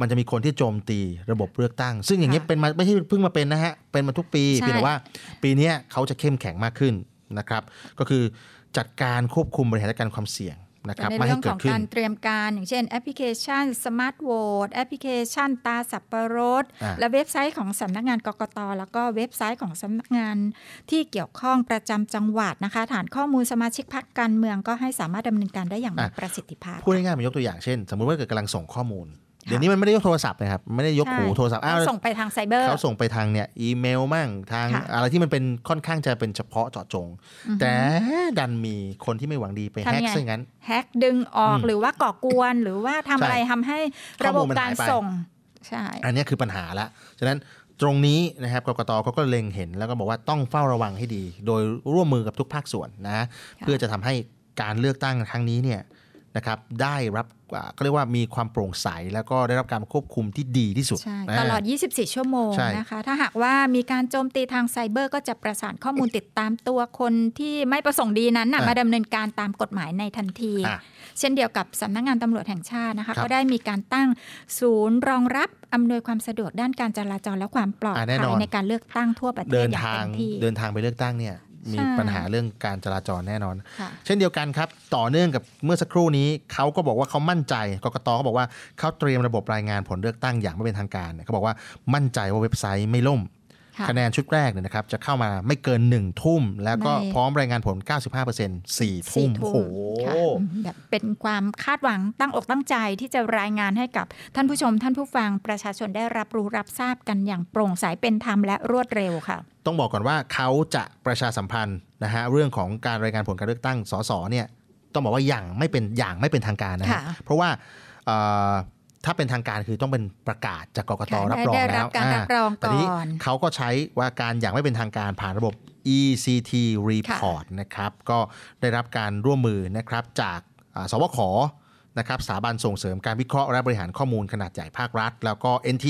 มันจะมีคนที่โจมตีระบบเลือกตั้ง ซึ่งอย่างนี้ยเป็นมาไม่ใช่เพิ่งมาเป็นนะฮะเป็นมาทุกปีใช่เพียงแต่ว่า ปีเนี้ยเขาจะเข้มแข็งมากขึ้นนะครับ ก็คือจัดการควบคุมบริหารจัดการความเสี่ยง นะครับในไม่เรื่ให้องเกิขดองขึ้นการเตรียมการ อย่างเช่นแอปพลิเคชันสมาร์ทโหวตแอปพลิเคชันตาสับปะรดอ่าและเว็บไซต์ของสำนักงานกกต แล้วก็เว็บไซต์ของสำนักงานที่เกี่ยวข้องประจำจังหวัดนะคะ ฐานข้อมูลสมาชิกพรรคการเมืองก็ให้สามารถดำเนินการได้อย่างมีประสิทธิภาพพูดง่ายๆมันยกตัวอย่างเช่น สมมุติว่าเกิดกำลังส่งข้อมูล เดี๋ยวนี้มันไม่ได้ยกโทรศัพท์นะครับไม่ได้ยกหูใช่โทรศัพท์อ้าวเขาส่งไปทางไซเบอร์เขาส่งไปทางเนี่ยอีเมลมั่งทางค่ะอะไรที่มันเป็นค่อนข้างจะเป็นเฉพาะเจาะจงอือฮึแต่ดันมีคนที่ไม่หวังดีไปแฮกทำไงซะอย่างนั้นแฮกดึงออกอืมหรือว่าก่อกวนหรือว่าทำอะไรทำให้ระบบการส่งใช่อันเนี้ยคือปัญหาละฉะนั้นตรงนี้นะครับกกตเขาก็เล็งเห็นแล้วก็บอกว่าต้องเฝ้าระวังให้ดี โดยร่วมมือกับทุกภาคส่วนนะ เพื่อจะทำให้การเลือกตั้งครั้งนี้เนี่ยนะครับได้รับอ่า ก็เรียกว่ามีความโปร่งใส แล้วก็ได้รับการควบคุมที่ดีที่สุดใช่นะตลอด 24 ชั่วโมงใช่นะคะ ถ้าหากว่ามีการโจมตีทางไซเบอร์ ก็จะประสานข้อมูลติดตามตัวคนที่ไม่ประสงค์ดีนั้นน่ะอะมาดำเนินการตามกฎหมายในทันทีอะเช่นเดียวกับสำนักงานตำรวจแห่งชาตินะคะครับก็ได้มีการตั้งศูนย์รองรับอำนวยความสะดวกด้านการจราจรและความปลอดอะแน่ภันยอนในการเลือกตั้งทั่วประเทเดิศนอย่างทาเต็งมที่เดินทางไปเลือกตั้งเนี่ย มีใช่ปัญหาเรื่องการจราจรแน่นอนค่ะเช่นเดียวกันครับ ต่อเนื่องกับเมื่อสักครู่นี้เขาก็บอกว่าเขามั่นใจกกตเขาบอกว่าเขาเตรียมระบบรายงานผลเลือกตั้งอย่างไม่เป็นทางการเนี่ยเขาบอกว่ามั่นใจว่าเว็บไซต์ไม่ล่ม ค่ะคะแนนชุดแรกเนี่ยนะครับจะเข้ามาไม่เกิน1นึ่ทุ่ม แล้วก็ในพร้อมรายงานผล 95% 4 ทุ่มสี่โอ้โหค่ะแบบเป็นความคาดหวังตั้งอกตั้งใจที่จะรายงานให้กับท่านผู้ชมท่านผู้ฟังประชาชนได้รับรู้รับทราบกันอย่างโปร่งใสเป็นธรรมและรวดเร็วค่ะ ต้องบอกก่อนว่าเขาจะประชาสัมพันธ์นะฮะเรื่องของการรายงานผลการเลือกตั้งสสเนี่ยต้องบอกว่าอย่างไม่เป็นอย่างไม่เป็นทางการนะฮะค่ะเพราะว่าเอ่อ ถ้าเป็นทางการคือต้องเป็นประกาศจากกกตค่ะรับรองได้แล้รัวบการรับรองแต่นี้ก่อนเขาก็ใช้ว่าการอย่างไม่เป็นทางการผ่านระบบ ECT report นะครับ ก็ได้รับการร่วมมือนะครับจากอ่าสวขนะครับสถาบันส่งเสริมการวิเคราะห์และบริหารข้อมูลขนาดใหญ่ภาครัฐ แล้วก็ NT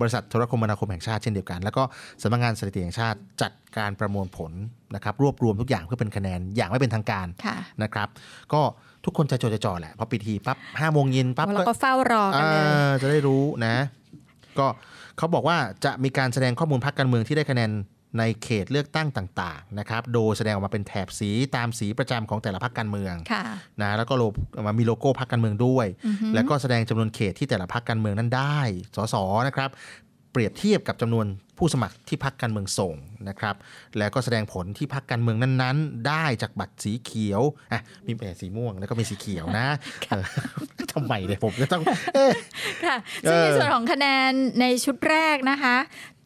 บริษัทโทรคมนาคมแห่งชาติเช่นเดียวกัน แล้วก็สำนักงานสถิติแห่งชาติจัดการประมวลผลนะครับรวบรวมทุกอย่างเพื่อเป็นคะแนนอย่างไม่เป็นทางการค่ะนะครับ ก็ ทุกคนจะจดจะจ่อแหละ พอปิดทีปั๊บห้าโมงเย็นปั๊บแล้วก็เฝ้ารอกันเลยอ่าจะได้รู้นะ ก็เขาบอกว่าจะมีการแสดงข้อมูลพรรคการเมืองที่ได้คะแนนในเขตเลือกตั้งต่างๆนะครับ โดยแสดงออกมาเป็นแถบสีตามสีประจำของแต่ละพรรคการเมืองค่ะนะแล้วก็โลมามีโลโก้พรรคการเมืองด้วยอือฮึแล้วก็แสดงจำนวนเขตที่แต่ละพรรคการเมืองนั้นได้ สสนะครับ เปรียบเทียบกับจำนวนผู้สมัครที่พรรคการเมืองส่งนะครับแล้วก็แสดงผลที่พรรคการเมืองนั้นๆ ได้จากบัตรสีเขียวอะมีแต่สีม่วงแล้วก็มีสีเขียวนะเออทำไมเนี่ยผมจะต้องเอ๊ะค่ะซึ่งเออในส่วนของคะแนนในชุดแรกนะคะ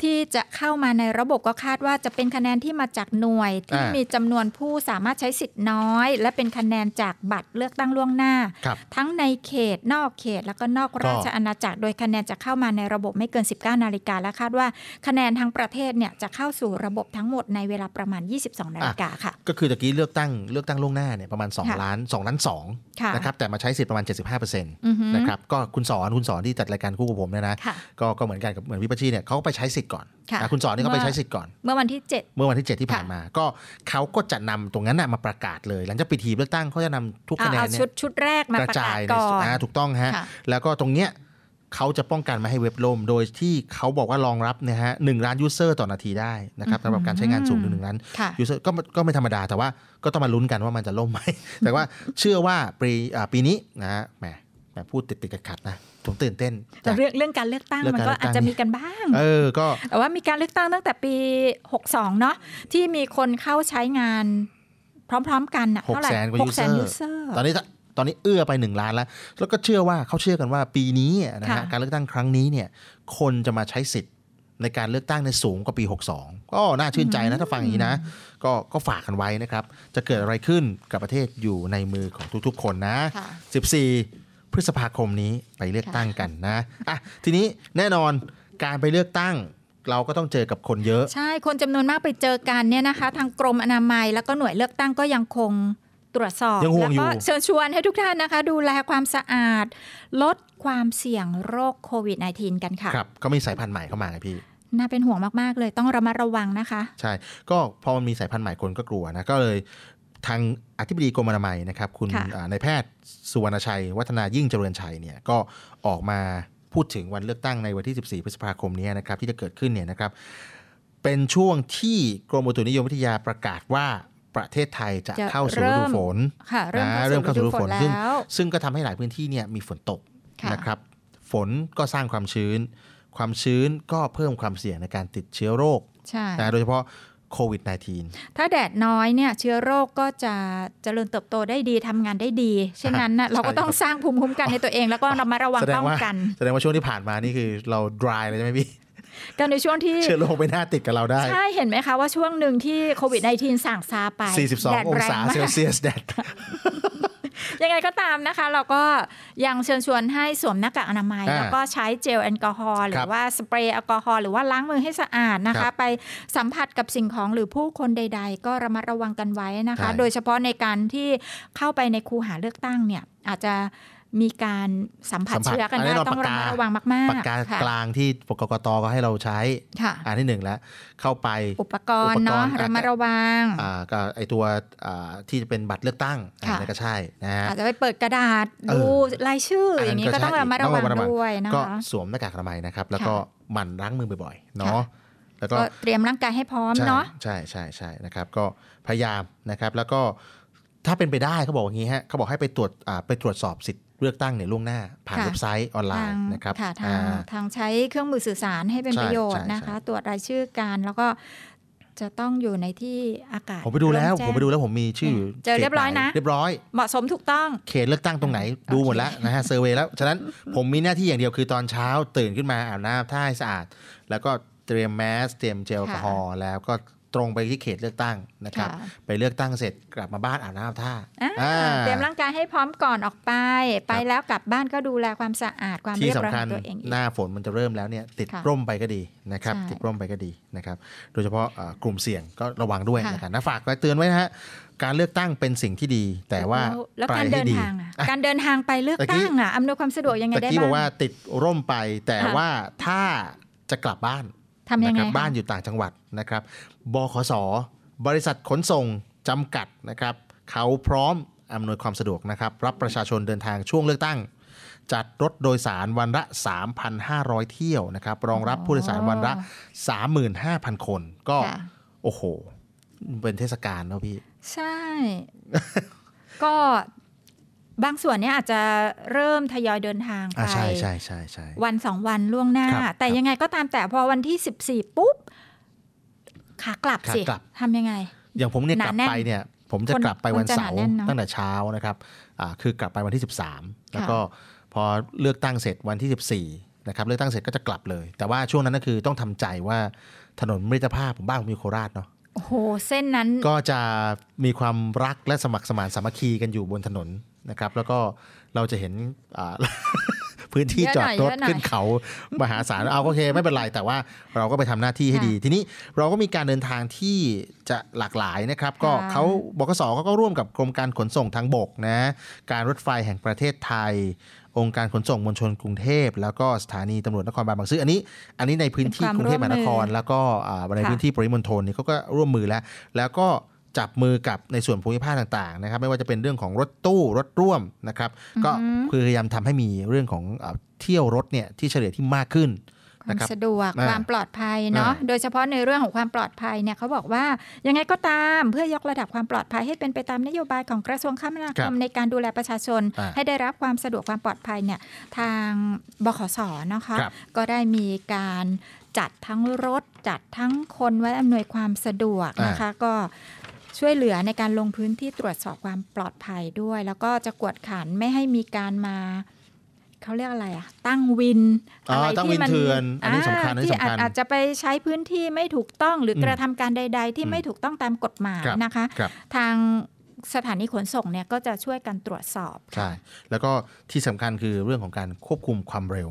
ที่จะเข้ามาในระบบก็คาดว่าจะเป็นคะแนนที่มาจากหน่วย ที่อ่ามีมีจำนวนผู้สามารถใช้สิทธิ์น้อย และเป็นคะแนนจากบัตรเลือกตั้งล่วงหน้าครับทั้งในเขตนอกเขต แล้วก็นอกราชอาณาจักรโดยคะแนนจะเข้ามาในระบบไม่เกิน 19 นาฬิกาและคาดว่าคะแนแนนทั้งประเทศเนี่ยจะเข้าสู่ระบบทั้งหมดในเวลาประมาณ 22 นาฬิกาค่ะ ก็คือตะกี้เลือกตั้งเลือกตั้งล่วงหน้าเนี่ยประมาณค่ะ2ล้าน2ล้านค่ะ2นะครับแต่มาใช้สิทธิ์ประมาณ 75%นอือฮึะครับก็คุณสอนคุณสอนที่จัดรายการคู่กับผมเนี่ยนะค่ะก็ก็เหมือนกันกับเหมือนพี่ประชีเนี่ยเขาก็ไปใช้สิทธิ์ก่อนค่ะนะคุณสอนนี่เขาไปใช้สิทธิ์ก่อน เมื่อวันที่ 7 เมื่อวันที่ 7 ที่ผ่านมา ก็เขาก็จะนำตรงนั้นนะมาประกาศเลย หลังจากปิดหีบเลือกตั้งเขาจะนำทุกเอาคะแนนเอาเนี่ชุดยชุดแรกมากระประจากาศยในก่อนอ่าถูกต้องฮะค่ะแล้วก็ตรงเนี้ย เขาจะป้องกันไมาให้เว็บล่ม โดยที่เขาบอกว่ารองรับเนี่ยฮะหนึ่งล้านยูเซอร์ต่อนาทีได้นะครับสำหรับการใช้งานสูงถึงหนึ่งล้านค่ะยูเซอร์ก็ก็ไม่ธรรมดา แต่ว่าก็ต้องมาลุ้นกันว่ามันจะล่มไหม แต่ว่าเชื่อว่าปีอ่าปีนี้นะฮะแหมแหมพูดติดติดๆขัดๆนะผมตื่นเต้นแต่เรื่องเรื่องการเลือกตั้งเรื่องมันการก็เลือกตั้อาจงจะมีกันบ้าง เออก็แต่ว่ามีการเลือกตั้งตั้งแต่ปี 62 เนาะที่มีคนเข้าใช้งานพร้อม ๆ กันน่ะหกเท่าไหร่แสนกว่าหยูกเซแสอนยูร์เซอร์ตอนนี้ ตอนนี้เอื้อไปหนึ่งล้านแล้ว แล้วก็เชื่อว่าเขาเชื่อกันว่าปีนี้นะฮะค่ะการเลือกตั้งครั้งนี้เนี่ยคนจะมาใช้สิทธิ์ในการเลือกตั้งในสูงกว่าปี 62 ก็น่าชื่นใจนะถ้าฟังอย่างนี้นะ ก็ก็ฝากกันไว้นะครับ จะเกิดอะไรขึ้นกับประเทศอยู่ในมือของทุกๆ คนนะค่ะ14 พฤษภาคมนี้ไปเลือกตั้งกันนะอะทีนี้แน่นอนการไปเลือกตั้งเราก็ต้องเจอกับคนเยอะ ใช่ คนจำนวนมากไปเจอกันเนี่ยนะคะ ทางกรมอนามัยแล้วก็หน่วยเลือกตั้งก็ยังคง ตรวจสอบยังห่วแล้วงอยู่ก็เชิญชวนให้ทุกท่านนะคะ ดูแลความสะอาด ลดความเสี่ยงโรคโควิด -19 กันค่ะครับก็มีสายพันธุ์ใหม่เข้ามาไงพี่น่าเป็นห่วงมาก ๆ เลยต้องระมัดระวังนะคะ ใช่ ก็พอมันมีสายพันธุ์ใหม่คนก็กลัวนะ ก็เลยทางอธิบดีกรมอนามัยนะครับ คุณค่ะอ่านายแพทย์สุวรรณชัย วัฒนายิ่งเจริญชัยเนี่ยก็ออกมาพูดถึงวันเลือกตั้งในวันที่ 14 พฤษภาคมนี้นะครับที่จะเกิดขึ้นเนี่ยนะครับ เป็นช่วงที่กรมอุตุนิยมวิทยาประกาศว่า ประเทศไทยจะจะเข้าสู่ฤเริ่ดูมฝนค่ะเริ่มนะเข้าเริ่มสู่เข้าสู่ฤดูฝนฤดูฝนซึ่งแล้วซึ่งก็ทำให้หลายพื้นที่เนี่ยมีฝนตกค่ะนะครับ ฝนก็สร้างความชื้น ความชื้นก็เพิ่มความเสี่ยงในการติดเชื้อโรคใช่นะโดยเฉพาะโควิด -19 ถ้าแดดน้อยเนี่ยเชื้อโรคก็จะเจริญเติบโตได้ดีทำงานได้ดีเช่นนั้นนะเราก็ต้องสร้างภูมิคุ้มกันให้ตัวเองแล้วก็ระมัดระวังแสดป้งองว่ากัน แสดงว่าช่วงที่ผ่านมานี่คือเรา dry เลยใช่ไหมพี่ ก็ในช่วงที่เชื้อโรคไม่น่าติดกับเราได้ ใช่เห็นไหมคะว่าช่วงหนึ่งที่โควิด -19 สั่งซาไปแดด42 องแรศามกเซลเซียสแดดยังไงก็ตามนะคะ เราก็ยังเชิญชวนให้สวมหน้ากากอนามัยอ่าแล้วก็ใช้เจลแอลกอฮอล์หรืครัอบว่าสเปรย์แอลกอฮอล์หรือว่าล้างมือให้สะอาดนะครัคะบไปสัมผัสกับสิ่งของหรือผู้คนใด ๆ ก็ระมัดระวังกันไว้นะคะใช่โดยเฉพาะในการที่เข้าไปในคูหาเลือกตั้งเนี่ยอาจจะ มีการสัมผัสสัมผัสเชื้อกันอันได้นี้เราต้องปากระกามัดระวังมากปากกาๆค่ะกลางที่กกตก็ให้เราใช้ค่ะอันที่หนึ่งแล้ว เข้าไปอุปกรณ์เนาะอุปกรณ์ระมัดระวังอ่าก็ไอตัวอ่าที่จะเป็นบัตรเลือกตั้งค่ะอันนี้ก็ใช่นะฮะอาจจะไปเปิดกระดาษเออดูรายชื่ออย่างนี้ก็ต้องใช่ระมัดระวังต้องด้วยนะก็คะสวมหน้ากากอนามัยนะครับ แล้วก็ค่ะหมั่นล้างมือบ่อยๆเนาะแล้วก็ก็เตรียมร่างกายให้พร้อมใช่เนาะใช่ใช่ใช่นะครับ ก็พยายามนะครับ แล้วก็ถ้าเป็นไปได้เขาบอกอย่างนี้ฮะเขาบอกให้ไปตรวจอ่าไปตรวจสอบสิทธิ์ เลือกตั้งเนี่ยล่วงหน้า ผ่านค่ะเว็บไซต์ออนไลทางน์นะครับค่ะทาอ่งทางใช้เครื่องมือสื่อสารให้เป็นใช่ประโยชน์ใช่นะคะใช่ตรวจรายชื่อการแล้วก็จะต้องอยู่ในที่อากาศ ผมไปดูแล้วโงผมไปดูแล้วผมมีชื่อ เจอเรียบร้อยนะ เรียบร้อย เหมาะสมถูกต้อง เขตเลือกตั้งตรงไหนดูหมดแล้วนะฮะเซอร์เวยแล้ว ฉะนั้นผมมีหน้าที่อย่างเดียวคือตอนเช้าตื่นขึ้นมาอาบน้ำท่าให้สะอาด แล้วก็เตรียมแมสเตรียมเจลแอลกอฮอล์แล้วก็ ตรงไปที่เขตเลือกตั้งนะครับค่ะไปเลือกตั้งเสร็จกลับมาบ้านอาบน้ำอาบท่าอ่าอ่าเตรียมร่างกายให้พร้อมก่อนออกไป ไปแล้วกลับบ้านก็ดูแลความสะอาดความที่เรียบร้อยสำคัขญองตัวเองอีกหน้าฝนมันจะเริ่มแล้วเนี่ยติดค่ะร่มไปก็ดีนะครับใช่ติดร่มไปก็ดีนะครับ โดยเฉพาะเอ่อกลุ่มเสี่ยงก็ระวังด้วยค่ะนะครับนะฝากไว้เตือนไว้นะฮะการเลือกตั้งเป็นสิ่งที่ดี แต่ว่าแล้วแล้วไปการให้เดินดีทางอะอะการเดินทางไปเลือกตะกี้ตั้งอะอำนวยความสะดวกยังไงตะได้กี้บบ้าอกว่างติดร่มไปแต่ค่ะว่าถ้าจะกลับบ้าน ทำยังไงนะครับคะบ้านอยู่ต่างจังหวัดนะครับบขสบริษัทขนส่งจำกัดนะครับ เขาพร้อมอำนวยความสะดวกนะครับ รับประชาชนเดินทางช่วงเลือกตั้ง จัดรถโดยสารวันละ 3,500 เที่ยวนะครับ รองรับผู้โดยสารวันละ 35,000 คน ก็ค่ะโอ้โห เป็นเทศกาลเนอะพี่ ใช่ ก็ บางส่วนเนี่ยอาจจะเริ่มทยอยเดินทางไปอ่าใช่ใช่ใช่ใช่วันสองวันล่วงหน้าครับแต่ยังไงก็ตามแต่พอวันที่14ปุ๊บขากลับสิขากลับทำยังไง อย่างผมเนี่ยหกนาลับแน่นไปเนี่ยผมจะคนกลับไปวันคนจะเสาหนาร์แน่นเนอะตั้งแต่เช้านะครับอ่าคือกลับไปวันที่ 13 แล้วก็พอเลือกตั้งเสร็จวันที่ 14นะครับเลือกตั้งเสร็จก็จะกลับเลย แต่ว่าช่วงนั้นก็คือต้องทำใจว่าถนนมิตรภาพผมบ้านผมอยู่โคราชเนาะโอ้โหเส้นนั้นก็จะมีความรักและสมัครสมานสามัคคีกันอยู่บนถนน นะครับ แล้วก็เราจะเห็นอ่าพื้นที่จอดรถเยอะหน่อยขึ้นเขามหาศาลเอาโอเค ไม่เป็นไร แต่ว่าเราก็ไปทำหน้าที่ให้ดี ทีนี้เราก็มีการเดินทางที่จะหลากหลายนะครับ ก็ค่ะเขาบกสเขาก็ร่วมกับกรมการขนส่งทางบกนะการรถไฟแห่งประเทศไทย องค์การขนส่งมวลชนกรุงเทพ แล้วก็สถานีตำรวจนครบาลบางซื่ออันนี้ อันนี้ในพื้นที่เป็นความกรุงเทพมหานครร่วมมือแล้วก็อ่าในค่ะพื้นที่ปริมณฑลนี่เขาก็ร่วมมือแล้ว แล้วก็ จับมือกับในส่วนภูมิภาคต่างๆนะครับ ไม่ว่าจะเป็นเรื่องของรถตู้รถร่วมนะครับ ก็อือฮึพยายามทำให้มีเรื่องของอ่าเที่ยวรถเนี่ยที่เฉลี่ยที่มากขึ้นความนะครับสะดวกอ่าความปลอดภัยเนาะอ่าโดยเฉพาะในเรื่องของความปลอดภัยเนี่ยเขาบอกว่ายังไงก็ตามเพื่อยกระดับความปลอดภัยให้เป็นไปตามนโยบายของกระทรวงคมนาคครัมบในการดูแลประชาชนอ่าให้ได้รับความสะดวกความปลอดภัยเนี่ยทางบขสนะคะครับก็ได้มีการจัดทั้งรถจัดทั้งคนไว้อำนวยความสะดวกนะคะ ก็ ช่วยเหลือในการลงพื้นที่ตรวจสอบความปลอดภัยด้วย แล้วก็จะกวดขันไม่ให้มีการมาเขาเรียกอะไรอะตั้งวินอ๋ออะไรตั้งที่วินมันเถื่อนอันนี้สำคัญอันนี้ที่สำคัญอาจจะไปใช้พื้นที่ไม่ถูกต้องหรืออมกระทำการใด ๆ ที่ไม่ถูกต้องตามกฎหมายครับนะคะครับทางสถานีขนส่งเนี่ยก็จะช่วยกันตรวจสอบใช่แล้วก็ที่สำคัญคือเรื่องของการควบคุมความเร็ว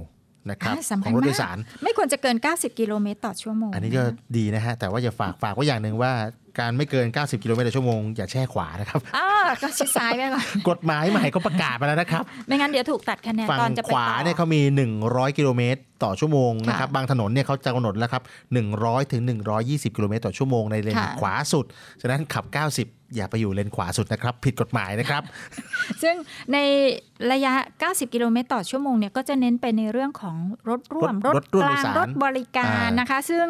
นะครับอ่าสำขคัอญงรถมาโดกยสาร ไม่ควรจะเกิน 90 กิโลเมตรต่อชั่วโมง อันนี้ก็ดีนะฮะ แต่ว่าอย่าฝากฝากไว้อย่างหนึ่งว่าการไม่เกิน 90 กิโลเมตรต่อชั่วโมง อย่าแช่ขวานะครับอ่าก็ชิดซ้ายไปก่อนกฎหมายใหม่เขาประกาศมาแล้วนะครับ ไม่งั้นเดี๋ยวถูกตัดคะแนนฝั่ตอนงจะไปขวาต่อเนี่ยเขามี 100 กิโลเมตร ต่อชั่วโมงนะครับค่ะบางถนนเนี่ยเขาจะกำหนดแล้วครับ 100 ถึง 120 กิโลเมตรต่อชั่วโมงในเลนค่ะขวาสุด ฉะนั้นขับ 90 อย่าไปอยู่เลนขวาสุดนะครับ ผิดกฎหมายนะครับ ซึ่งในระยะ 90 กิโลเมตรต่อชั่วโมงเนี่ยก็จะเน้นไปในเรื่องของรถร่วม รถรถร่วมกโดลายงสารรถบริการอ่านนะคะ ซึ่ง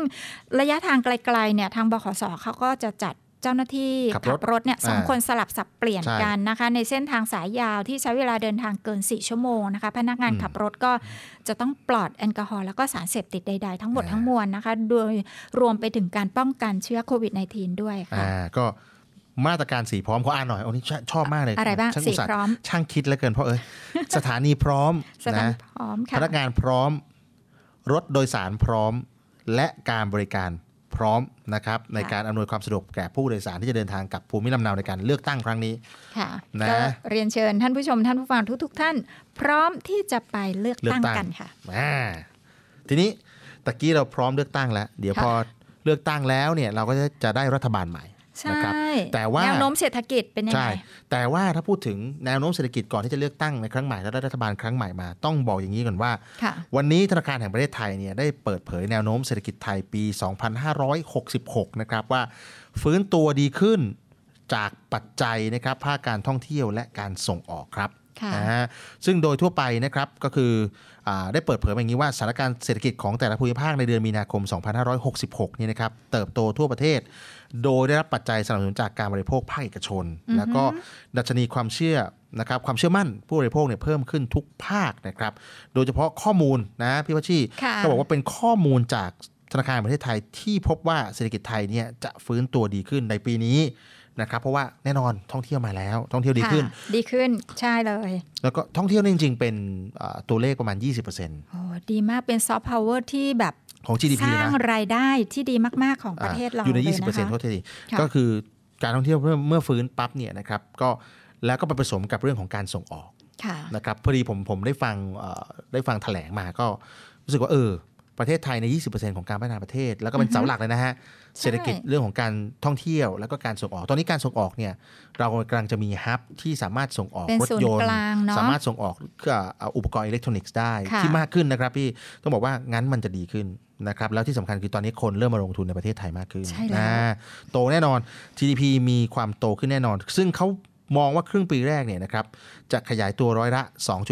ระยะทางไกลๆเนี่ยทางบขสเขาก็จะจัด เจ้าหน้าที่ขับรถรถเนี่ยสองอ่าคนสลับสับเปลี่ยนใช่กันนะคะ ในเส้นทางสายยาวที่ใช้เวลาเดินทางเกิน 4 ชั่วโมงนะคะ พนักงานอืมขับรถก็จะต้องปลอดแอลกอฮอล์แล้วก็สารเสพติดใด ๆ ทั้งหมดทั้งมวลนะคะ โดยรวมไปถึงการป้องกันเชื้อโควิด -19 ด้วยค่ะอ่าก็มาตรการสีพร้อมเขาอ่านหน่อยอันนี้ชชอบมากเลยอะไรบ้างช่อุตสีส่ห์พร้อม ช่างคิดแล้วเกินเพราะเอ้ยสถานีพร้อมสถานีนะพร้อมพค่ะนักงานพร้อม รถโดยสารพร้อม และการบริการ พร้อมนะครับในการอำนวยความสะดวกแก่ผู้โดยสารที่จะเดินทางกับภูมิลำเนาในการเลือกตั้งครั้งนี้ค่ะนะก็เรียนเชิญท่านผู้ชมท่านผู้ฟังทุก ๆ ท่าน พร้อมที่จะไปเลือกเลือกตั้งตั้งกันค่ะอ่าทีนี้ตะกี้เราพร้อมเลือกตั้งแล้ว เดี๋ยวค่ะพอเลือกตั้งแล้วเนี่ยเราก็จะจะได้รัฐบาลใหม่ใช่ นะครับแต่ว่าแนวโน้มเศรษฐกิจเป็นยังใช่ไงแต่ว่าถ้าพูดถึงแนวโน้มเศรษฐกิจก่อนที่จะเลือกตั้งในครั้งใหม่และได้รัฐบาลครั้งใหม่มาต้องบอกอย่างนี้ก่อนว่าค่ะวันนี้ธนาคารแห่งประเทศไทยเนี่ยได้เปิดเผยแนวโน้มเศรษฐกิจไทยปี 2566 นะครับว่าฟื้นตัวดีขึ้นจากปัจจัยนะครับภาคการท่องเที่ยวและการส่งออกครับค่ะนะฮะซึ่งโดยทั่วไปนะครับก็คืออาได้เปิดเผยมาอย่างนี้ว่าสถานการณ์เศรษฐกิจของแต่ละภูมิภาคในเดือนมีนาคม 2566 นี่นะครับเติบโตทั่วประเทศ โดยได้รับปัจจัยสนับสนุนจากการบริโภคภาคเอกชนอือฮึแล้วก็ดัชนีความเชื่อนะครับความเชื่อมั่นผู้บริโภคเนี่ยเพิ่มขึ้นทุกภาคนะครับ โดยเฉพาะข้อมูลนะพี่วัชชีค่ะก็บอกว่าเป็นข้อมูลจากธนาคารแห่งประเทศไทยที่พบว่าเศรษฐกิจไทยเนี่ยจะฟื้นตัวดีขึ้นในปีนี้ นะครับเพราะว่าแน่นอนท่องเที่ยวมาแล้ว ท่องเที่ยวดีขึ้นค่ะดีขึ้นใช่เลย แล้วก็ท่องเที่ยวนี่จริง ๆ เป็นอ่าตัวเลขประมาณ 20%โอ้ดีมากเป็นซอฟต์พาวเวอร์ที่แบบของ GDP สร้างนะรายได้ที่ดีมาก ๆ ของประเทศเราอ่าอยู่ในเลยนะคะ20%โทษทีค่ะก็คือการท่องเที่ยวเมื่อเมื่อฟื้นปั๊บเนี่ยนะครับก็แล้วก็ไปผสมกับเรื่องของการส่งออกค่ะนะครับพอดีผมผมได้ฟังเอ่อได้ฟังแถลงมาก็รู้สึกว่าเออประเทศไทยใน 20%ของการพัฒนาประเทศ แล้วก็เป็นอือฮึเสาหลักเลยนะฮะ เศรษฐกิจเรื่องของการท่องเที่ยว แล้วก็การส่งออก ตอนนี้การส่งออกเนี่ยเรากำลังจะมีฮับที่สามารถส่งออกเป็นรถศูนยย์นกต์ลางเนาะสามารถส่งออกเครื่องเอาอุปกรณ์อิเล็กทรอนิกส์ได้ค่ะที่มากขึ้นนะครับพี่ต้องบอกว่างั้นมันจะดีขึ้นนะครับแล้วที่สำคัญคือตอนนี้คนเริ่มมาลงทุนในประเทศไทยมากขึ้นใช่แล้วนะโตแน่นอน GDP มีความโตขึ้นแน่นอน ซึ่งเขามองว่าครึ่งปีแรกเนี่ยนะครับจะขยายตัวร้อยละ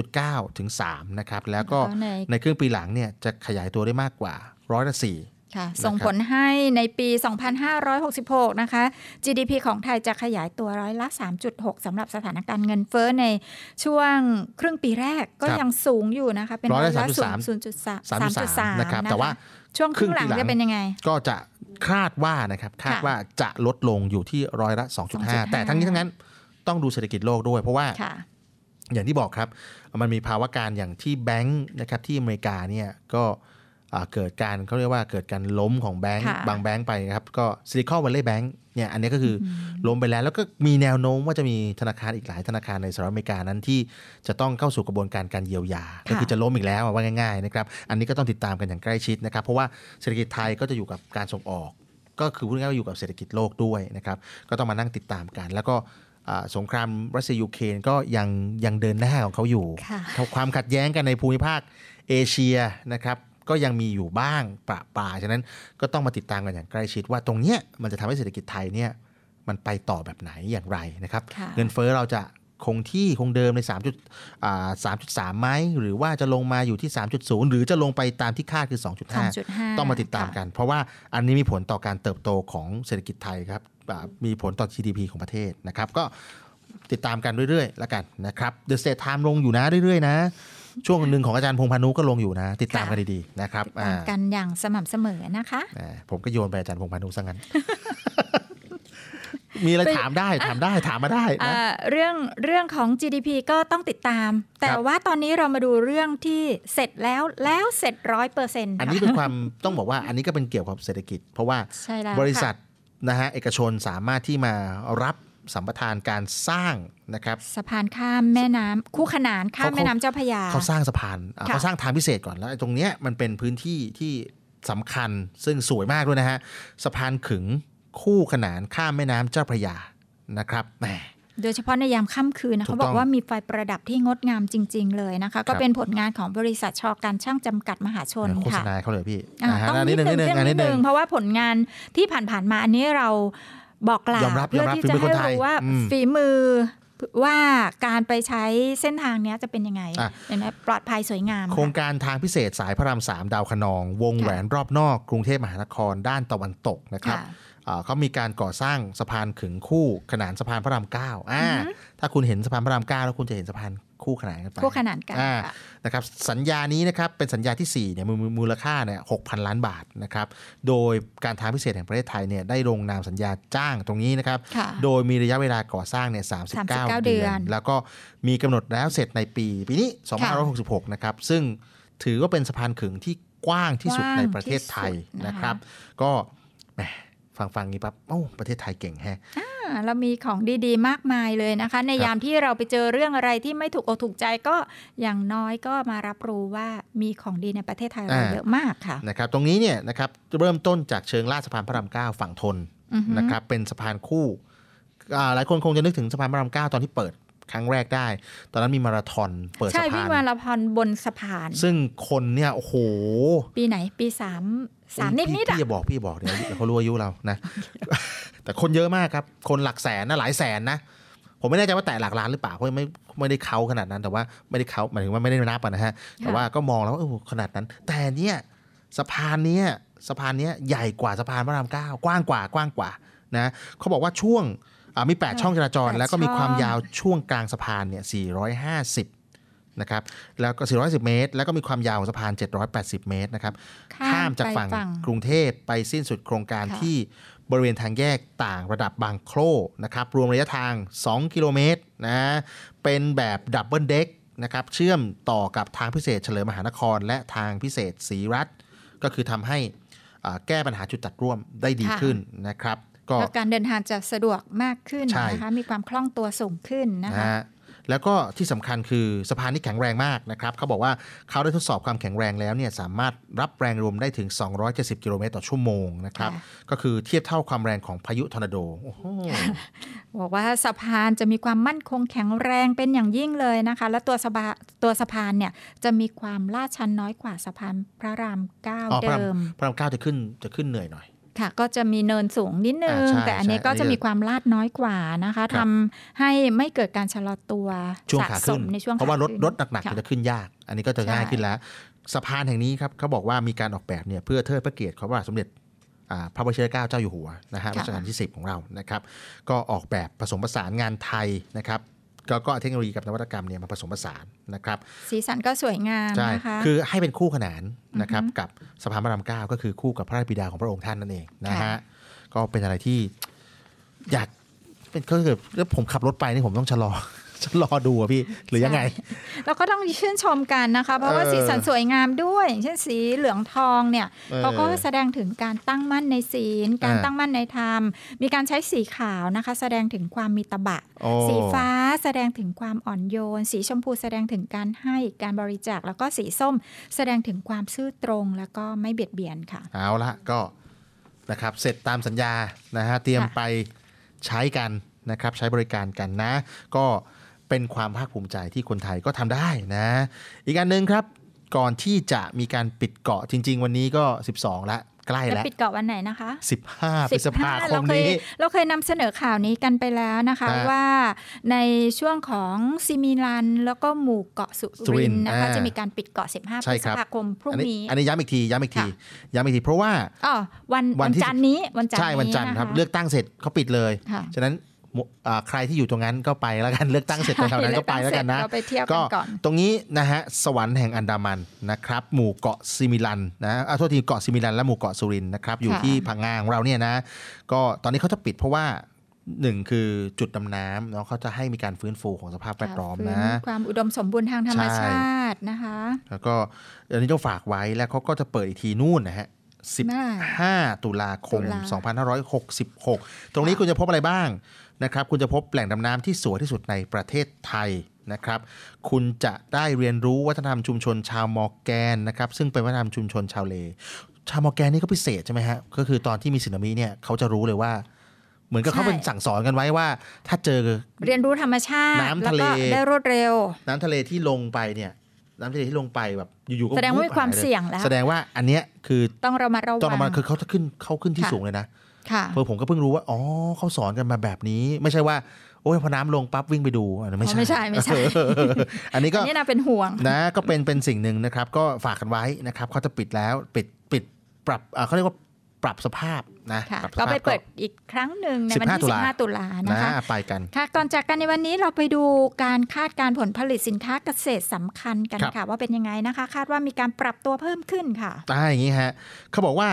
2.9 ถึง3นะครับแล้วก็แล้วก็ในในครึ่งปีหลังเนี่ยจะขยายตัวได้มากกว่าร้อยละ4 ค่ะ ส่งผลให้ในปี 2566 นะคะ GDP ของไทยจะขยายตัวร้อยละ 3.6 สำหรับสถานการณ์เงินเฟ้อในช่วงครึ่งปีแรกก็ครับยังสูงอยู่นะคะ เป็นร้ร้ออยยละละ3.3 0.3 3.3นะครับนะแต่ว่าคะช่วงครึ่งหลังครึ่งปีหลังจะเป็นยังไง ก็จะคาดว่านะครับ คาดค่ะว่าจะลดลงอยู่ที่ร้อยละ2.5 2.5 แต่ทั้งนี้ทั้งนั้นต้องดูเศรษฐกิจโลกด้วย เพราะว่าค่ะอย่างที่บอกครับ มันมีภาวะการอย่างที่แบงค์นะครับที่อเมริกาเนี่ยก็อ่า เกิดการเขาเรียกว่าเกิดการล้มของแบงก์ค่ะบางแบงก์ไปนะครับ ก็ Silicon Valley Bank เนี่ยอันนี้ก็คืออล้มไปแล้ว แล้วก็มีแนวโน้มว่าจะมีธนาคารอีกหลายธนาคารในสหรัฐอเมริกานั้นที่จะต้องเข้าสู่กระบวนการการเยียวยา ก็คือจะล้มอีกแล้วอะว่าง่ายๆนะครับอันนี้ก็ต้องติดตามกันอย่างใกล้ชิดนะครับ เพราะว่าเศรษฐกิจไทยก็จะอยู่กับการส่งออก ก็คือพูดง่ายๆว่าอยู่กับเศรษฐกิจโลกด้วยนะครับก็ต้องมานั่งติดตามกัน แล้วก็อ่าสงครามรัสเซียยูเครนก็ยังยังเดินหน้าของเขาอยู่ค่ะความขัดแย้งกันในภูมิภาคเอเชียนะครับ ก็ยังมีอยู่บ้างประปรายฉะนั้นก็ต้องมาติดตามกันอย่างใกล้ชิดว่าตรงเนี้ยมันจะทำให้เศรษฐกิจไทยเนี่ยมันไปต่อแบบไหนอย่างไรนะครับค่ะเงินเฟ้อเราจะคงที่คงเดิมใน3จุดอ่า3.3ไหมหรือว่าจะลงมาอยู่ที่ 3.0 หรือจะลงไปตามที่คาดคือ2.5 2.5 ต้องมาติดตามกัน เพราะว่าอันนี้มีผลต่อการเติบโตของเศรษฐกิจไทยครับอ่ามีผลต่อ GDP ของประเทศนะครับ ก็ติดตามกันเรื่อยๆ แล้วกันนะครับ The State Time ลงอยู่นะเรื่อยๆ นะ ช่วงหนึ่งของอาจารย์พงษ์พานุก็ลงอยู่นะ ติดตามกันดีๆนะครับตามกันอย่างสม่ำเสมอนะคะอ่าผมก็โยนไปอาจารย์พงษ์พานุซะงั้นมีอะไรถามได้ถามได้ถามมาได้นะอ่าเรื่องเรื่องของ GDP ก็ต้องติดตาม แต่ครับว่าตอนนี้เรามาดูเรื่องที่เสร็จแล้วแล้วเสร็จร้อยเปอร์เซ็นต์อันนี้เป็นความต้องบอกว่าอันนี้ก็เป็นเกี่ยวกับเศรษฐกิจ เพราะว่าใช่แล้วบริษัทค่ะนะฮะเอกชนสามารถที่มารับสัมปทานการสร้าง นะครับสะพานข้ามแม่น้ำคู่ขนานข้ามเขาแม่น้ำเจ้าพระยาเขาสร้างสะพานอะค่ะเขาสร้างทางพิเศษก่อนแล้วไอ้ตรงเนี้ยมันเป็นพื้นที่ที่สำคัญซึ่งสวยมากด้วยนะฮะสะพานขึงคู่ขนานข้ามแม่น้ำเจ้าพระยานะครับแหมโดยเฉพาะในยามค่ำคืนนะถูกเขาบต้อองกว่ามีไฟประดับที่งดงามจริง ๆ เลยนะคะ ก็เป็นผลงานของบริษัทชอการช่างจำกัดมหาชนโฆษค่ะณาเขาเลยพี่อะาฮะต้องอันิดนึงนิดนึงเรื่องอันนินิดดนึนึงงเพราะว่าผลงานที่ผ่านๆมาอันนี้เราบอกกล่าวยอมรับเพื่อยอมรับที่ฝีจะมือให้คนไทยรู้ว่าอืมฝีมือ ว่าการไปใช้เส้นทางเนี้ยจะเป็นยังไงอะอย่างไรปลอดภัยสวยงาม โครงการทางพิเศษสายพระรามสามดาวคะนอง วงแหวนรอบนอกกรุงเทพมหานครด้านตะวันตกนะครับค่ะอ่าเขามีการก่อสร้างสะพานขึงคู่ขนานสะพานพระรามเก้าอ่าอือฮึถ้าคุณเห็นสะพานพระรามเก้าแล้วคุณจะเห็นสะพาน คู่ขนานกันไปคู่ขนานกันอ่าค่ะนะครับสัญญานี้นะครับเป็นสัญญาที่4เนี่ยมูลมูลค่าเนี่ยหกพันล้านบาทนะครับโดยการทางพิเศษแห่งประเทศไทยเนี่ยได้ลงนามสัญญาจ้างตรงนี้นะครับค่ะโดยมีระยะเวลาก่อสร้างเนี่ย39 39เดืเดืออนนแล้วก็มีกำหนดแล้วเสร็จในปี ปีนี้2566นะครับซึ่งถือว่าเป็นสะพานขึงที่กว้างที่สุดกว้างในประเทศไทยที่สุดนะคะนะครับ ก็แหม ฟังฟังนี้ปั๊บโอ้ประเทศไทยเก่งแฮะอ่าเรามีของดีๆ มากมายเลยนะคะ ในยามที่เราไปเจอเรื่องอะไรที่ไม่ถูกอกถูกใจก็อย่างน้อยก็มารับรู้ว่ามีของดีในประเทศไทยเราอ่าเยอะมากค่ะนะครับตรงนี้เนี่ยนะครับเริ่มต้นจากเชิงลาดสะพานพระรามเก้าฝั่งทนอือฮึนะครับเป็นสะพานคู่อ่าหลายคนคงจะนึกถึงสะพานพระรามเก้าตอนที่เปิดครั้งแรกได้ ตอนนั้นมีมาราธอนเปิดใช่สะวิ่พางนมาราธอนบนสะพาน ซึ่งคนเนี่ยโอ้โห ปีไหนปีสาม สามนิดนิดพี่ๆอะพี่อย่าบอกพี่อย่าบอกเดี๋ยวเดี๋ยวเขารู้อายุเรานะ แต่คนเยอะมากครับ คนหลักแสนนะหลายแสนนะผมไม่แน่ใจว่าแตะหลักล้านหรือเปล่าเพราะไม่ไม่ได้เขาขนาดนั้นแต่ว่าไม่ได้เขาหมายถึงว่าไม่ได้นับอะนะฮะ แต่ว่าก็มองแล้วว่าเออขนาดนั้น แต่เนี่ยสะพานเนี้ยสะพานเนี้ยใหญ่กว่าสะพานพระรามเก้ากว้างกว่ากว้างกว่านะเขาบอกว่าช่วงอ่ามี 8 ช่องจราจรแปดแล้วก็มีความช่องยาวช่วงกลางสะพานเนี่ย450 นะครับแล้วก็ 410 เมตร แล้วก็มีความยาวของสะพาน 780 เมตรนะครับข้ามจากฝั่งไปฝั่งกรุงเทพไปสิ้นสุดโครงการค่ะที่บริเวณทางแยกต่างระดับบางโครนะครับรวมระยะทาง 2 กิโลเมตรนะเป็นแบบดับเบิลเด็กนะครับเชื่อมต่อกับทางพิเศษเฉลิมมหานคร และทางพิเศษศรีรัฐ ก็คือทำให้อ่าแก้ปัญหาจุดตัดร่วมได้ดีค่ะขึ้นนะครับก็แล้วการเดินทางจะสะดวกมากขึ้นใช่นะคะมีความคล่องตัวสูงขึ้นนะนะคะฮะ แล้วก็ที่สำคัญคือสะพานนี้แข็งแรงมากนะครับเขาบอกว่าเขาได้ทดสอบความแข็งแรงแล้วเนี่ยสามารถรับแรงลมได้ถึง 270 กิโลเมตรต่อชั่วโมงนะครับค่ะก็คือเทียบเท่าความแรงของพายุทอร์นาโดโอ้โหบอกว่าสะพานจะมีความมั่นคงแข็งแรงเป็นอย่างยิ่งเลยนะคะ และตัวสะพานตัวสะพานเนี่ยจะมีความลาดชันน้อยกว่าสะพานพระรามเก้าอ๋อพระรามเดิมพระรามเก้าจะขึ้นจะขึ้นเหนื่อยหน่อย ค่ะก็จะมีเนินสูงนิดนึงอ่าใช่แต่อันนี้ใช่ก็อันนี้จะมีความลาดน้อยกว่านะคะครัทำบให้ไม่เกิดการชะลอตัวช่วงสะขาสขึ้นมในช่วงเพราะว่ารถขขึ้นรถหนักๆค่ะมันจะขึ้นยาก อันนี้ก็จะใช่ง่ายขึ้นแล้วสะพานแห่งนี้ครับเขาบอกว่ามีการออกแบบเนี่ยเพื่อเทิดพระเกียรติของพระบาทสมเด็จอ่าพระบรมเกล้าเจ้าอยู่หัวนะฮะค่ะรัชกาลที่ 10 ของเรานะครับ ก็ออกแบบผสมผสานงานไทยนะครับ ก็ก็เอาเทคโนโลยีกับนวัตกรรมเนี่ยมาผสมผสานนะครับสีสันก็สวยงามใช่นะคะคือให้เป็นคู่ขนานนะครับอือฮึกับสะพานพระรามเก้าก็คือคู่กับพระราชบิดาของพระองค์ท่านนั่นเองนะค่ะฮะก็เป็นอะไรที่อยากเป็นก็คือแล้วผมขับรถไปนี่ผมต้องชะลอฉัน รอดูอะพี่หรือยังไงแล้วก็ต้องชื่นชมกันนะคะ เพราะว่าเออสีสันสวยงามด้วยอย่างเช่นสีเหลืองทองเนี่ยเออเขาก็แสดงถึงการตั้งมั่นในศีล การอ่าตั้งมั่นในธรรม มีการใช้สีขาวนะคะ แสดงถึงความมีตบะโอ้สีฟ้าแสดงถึงความอ่อนโยน สีชมพูแสดงถึงการให้การบริจาคแล้วก็สีส้ม แสดงถึงความซื่อตรงแล้วก็ไม่เบียดเบียนค่ะ เอาละก็นะครับเสร็จตามสัญญานะฮะเตรียมค่ะไปใช้กันนะครับใช้บริการกันนะ ก็ เป็นความภาคภูมิใจที่คนไทยก็ทำได้นะ อีกอันหนึ่งครับก่อนที่จะมีการปิดเกาะจริง ๆ วันนี้ก็ 12 ละใกล้จะแล้วปิดเกาะวันไหนนะคะ 15พฤษภาคเรามเคยนี้ เราเคยนำเสนอข่าวนี้กันไปแล้วนะคะฮะว่าในช่วงของซิมิลัน แล้วก็หมู่เกาะสุสุริรินนทร์ทร์นะคะอ่าจะมีการปิดเกาะ 15พใช่ฤคษรับภาคมพรุ่งอันนี้นี้ อันนี้ย้ำอีกทีย้ำอีกทีย้ำอีกทีเพราะว่าอ๋อวันวัวันนที่จันทร์นี้วันจันทร์ใช่วันจันทร์ครับะะเลือกตั้งเสร็จเขาปิดเลยค่ะฉะนั้นหมู่อ่า ใครที่อยู่ตรงนั้นก็ไปแล้วกันเลือกตั้งเสร็จแถวๆนั้นก็ไปแล้วกันนะเราไปเที่ยวกันก่อนตรงนี้นะฮะสวรรค์แห่งอันดามันนะครับ หมู่เกาะซิมิลันนะอ่าโทษทีเกาะซิมิลันและหมู่เกาะสุรินทร์นะครับอยู่ค่ะที่พังงาของเราเนี่ยนะ ก็ตอนนี้เขาจะปิดเพราะว่าหนึ่งคือจุดดำน้ำเนาะเขาจะให้มีการฟื้นฟูของสภาพแวดล้อมฟื้นะ ความอุดมสมบูรณ์ทางธรรมใช่ชาตินะคะ แล้วก็อันนี้ต้องฝากไว้แล้วเขาก็จะเปิดอีกทีนู่นนะฮะ15 ตุลาคมตุลา2566 ตรงนี้คุณจะพบอะไรบ้าง นะครับคุณจะพบแหล่งดำน้ำที่สวยที่สุดในประเทศไทยนะครับคุณจะได้เรียนรู้วัฒนธรรมชุมชนชาวมอร์แกนนะครับซึ่งเป็นวัฒนธรรมชุมชนชาวเล ชาวมอร์แกนนี่ก็พิเศษใช่ไหมฮะก็คือตอนที่มีสึนามิเนี่ยเขาจะรู้เลยว่าเหมือนกับเขาเป็นสั่งสอนกันไว้ว่า ถ้าเจอเรียนรู้ธรรมชาติน้ำแล้วทะเลก็ได้รวดเร็ว น้ำทะเลที่ลงไปเนี่ย น้ำทะเลที่ลงไปแบบอยู่ๆก็แสดงว่ามีความหยลเสี่ยงแล้วแสดงว่าอันเนี้ยคือต้องระมัดระวังต้องระมัดคือเขาจะขึ้นเขาขึ้นที่ค่ะสูงเลยนะค่ะ เพอผมก็เพิ่งรู้ว่า อ๋อเขาสอนกันมาแบบนี้ ไม่ใช่ว่า โอ้ยพอน้ำลงปั๊บวิ่งไปดูอันนั้นไม่อ๋อไม่ใช่ ไม่ใช่เอออันนี้ก็อันนี้น่าเป็นห่วงนะก็เป็นเป็นสิ่งหนึ่งนะครับ ก็ฝากกันไว้นะครับเขาจะปิดแล้วปิดปิดปรับอ่าเขาเรียกว่าปรับสภาพนะค่ะปรับสก็ภาพไปเปิดอีกครั้งหนึ่งในวันที่15 15 ตุลานะคะไปกันค่ะก่อนจากกันในวันนี้เราไปดูการคาดการณ์ผลผลิตสินค้าเกษตรสำคัญกันครับค่ะ ว่าเป็นยังไงนะคะ คาดว่ามีการปรับตัวเพิ่มขึ้นค่ะอ่าอย่างนี้ฮะเขาบอกว่า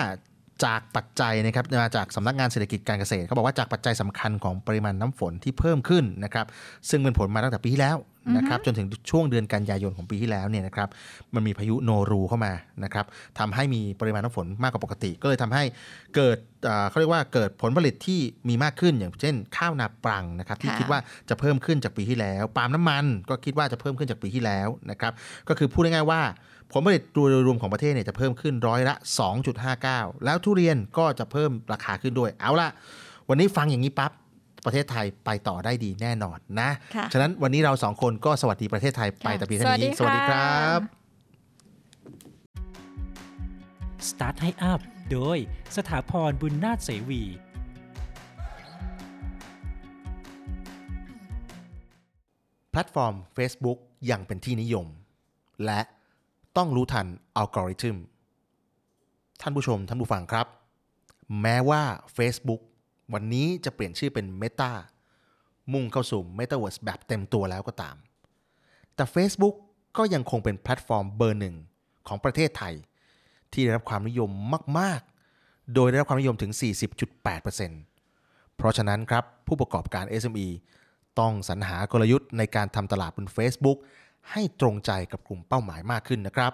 จากปัจจัยนะครับมาจากสำนักงานเศรษฐกิจการเกษตรเขาบอกว่าจากปัจจัยสำคัญของปริมาณน้ำฝนที่เพิ่มขึ้นนะครับซึ่งเป็นผลมาตั้งแต่ปีที่แล้วนะครับจนถึงช่วงเดือนกันยายนของปีที่แล้วเนี่ยนะครับมันมีพายุโนรูเข้ามานะครับทำให้มีปริมาณน้ำฝนมากกว่าปกติ ก็เลยทำให้เกิดอ่าเขาเรียกว่าเกิดผลผลิตที่มีมากขึ้นอย่างเช่น ข้าวนาปรังนะครับที่ค่ะคิดว่าจะเพิ่มขึ้นจากปีที่แล้วปาล์มน้ำมันก็คิดว่าจะเพิ่มขึ้นจากปีที่แล้วนะครับก็คือพูดง่ายๆว่า ผลผลิตโดยรวมของประเทศเนี่ยจะเพิ่มขึ้นร้อยละ 2.59 แล้วทุเรียนก็จะเพิ่มราคาขึ้นด้วย เอาละวันนี้ฟังอย่างนี้ปั๊บประเทศไทยไปต่อได้ดีแน่นอนนะค่ะฉะนั้นวันนี้เราสองคนก็สวัสดีประเทศไทยไปแต่เพียงเท่านี้ สวัสดีค่ะครับ Start ให้อัพโดยสถาพรบุญนาถเสวีแพลตฟอร์ม Facebook ยังเป็นที่นิยม และ ต้องรู้ทันอัลกอริทึมท่านผู้ชม ท่านผู้ฟังครับ แม้ว่า Facebook วันนี้จะเปลี่ยนชื่อเป็น Meta มุ่งเข้าสู่ Metaverse แบบเต็มตัวแล้วก็ตาม แต่ Facebook ก็ยังคงเป็นแพลตฟอร์มเบอร์หนึ่งของประเทศไทย ที่ได้รับความนิยมมาก ๆ โดยได้รับความนิยมถึง 40.8%เพราะฉะนั้นครับ ผู้ประกอบการ SME ต้องสรรหากลยุทธ์ในการทำตลาดบน Facebook ให้ตรงใจกับกลุ่มเป้าหมายมากขึ้นนะครับ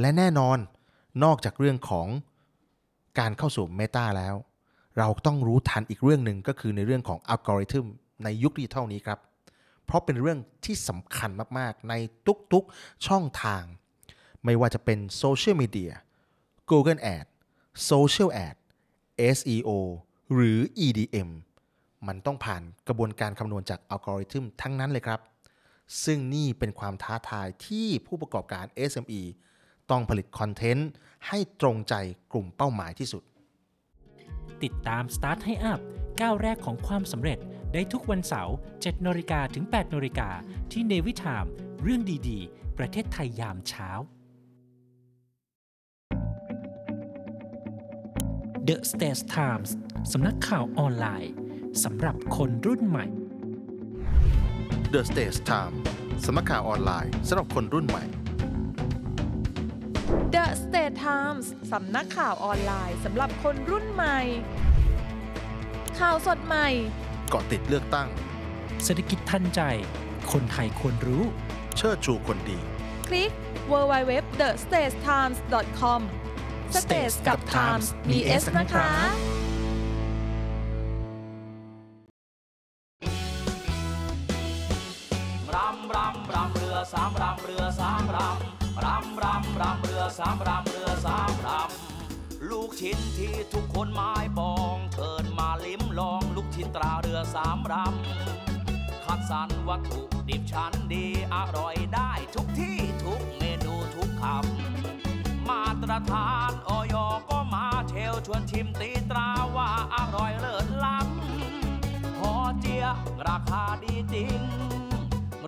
และแน่นอนนอกจากเรื่องของการเข้าสู่ Meta แล้ว เราต้องรู้ทันอีกเรื่องหนึ่งก็คือในเรื่องของอัลกอริทึมในยุคดิจิทัลนี้ครับ เพราะเป็นเรื่องที่สำคัญมากๆ ในทุกๆช่องทาง ไม่ว่าจะเป็นโซเชียลมีเดีย Google Ad Social Ad SEO หรือ EDM มันต้องผ่านกระบวนการคำนวณจากอัลกอริทึมทั้งนั้นเลยครับ ซึ่งนี่เป็นความท้าทายที่ผู้ประกอบการ SME ต้องผลิตคอนเทนต์ให้ตรงใจกลุ่มเป้าหมายที่สุด ติดตาม Start ให้อัพก้าวแรกของความสำเร็จได้ทุกวันเสาร์7นาฬิกาถึง8นาฬิกาที่เนวิทามเรื่องดีๆ ประเทศไทยยามเช้า The States Times สำนักข่าวออนไลน์สำหรับคนรุ่นใหม่ The Stage Time สำนักข่าวออนไลน์สำหรับคนรุ่นใหม่ The State Times สำนักข่าวออนไลน์สำหรับคนรุ่นใหม่ ข่าวสดใหม่ เกาะติดเลือกตั้ง เศรษฐกิจทันใจ คนไทยควรรู้ เชิดชูคนดี คลิก www.thestagetimes.com Stage กับ Times มี S นะคะ สามรำเรือสามรำรำรำรำเรือสามรำเรือสามรำลูกชิ้นที่ทุกคนหมายปองเชิญมาลิ้มลองลูกชิ้นตราเรือสามรำคัดสรรวัตถุดิบชั้นดีอร่อยได้ทุกที่ทุกเมนูทุกคำมาตรฐานออยก็มาเชลชวนชิมตีตราว่าอร่อยเลิศล้ำหอเจียราคาดีจริง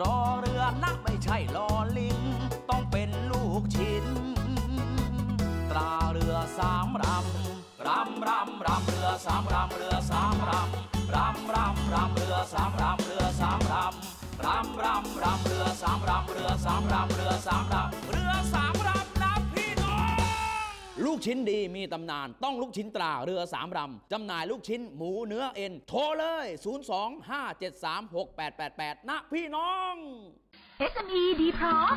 รอเรือนะไม่ใช่ลอลิง ต้องเป็นลูกชิ้น ตราเรือสามรำรำรำรำเรือสามรำเรือสามรำรำรำรำเรือสามรำเรือสามรำรำรำรำเรือสามรำเรือสามรำเรือสามรำเรือ กชิ้นดีมีตำนาน ต้องลูกชิ้นตราเรือสามลำจำหน่ายลูกชิ้นหมูเนื้อเอ็น โทรเลย 025736888 นะพี่น้อง SME ดีพร้อม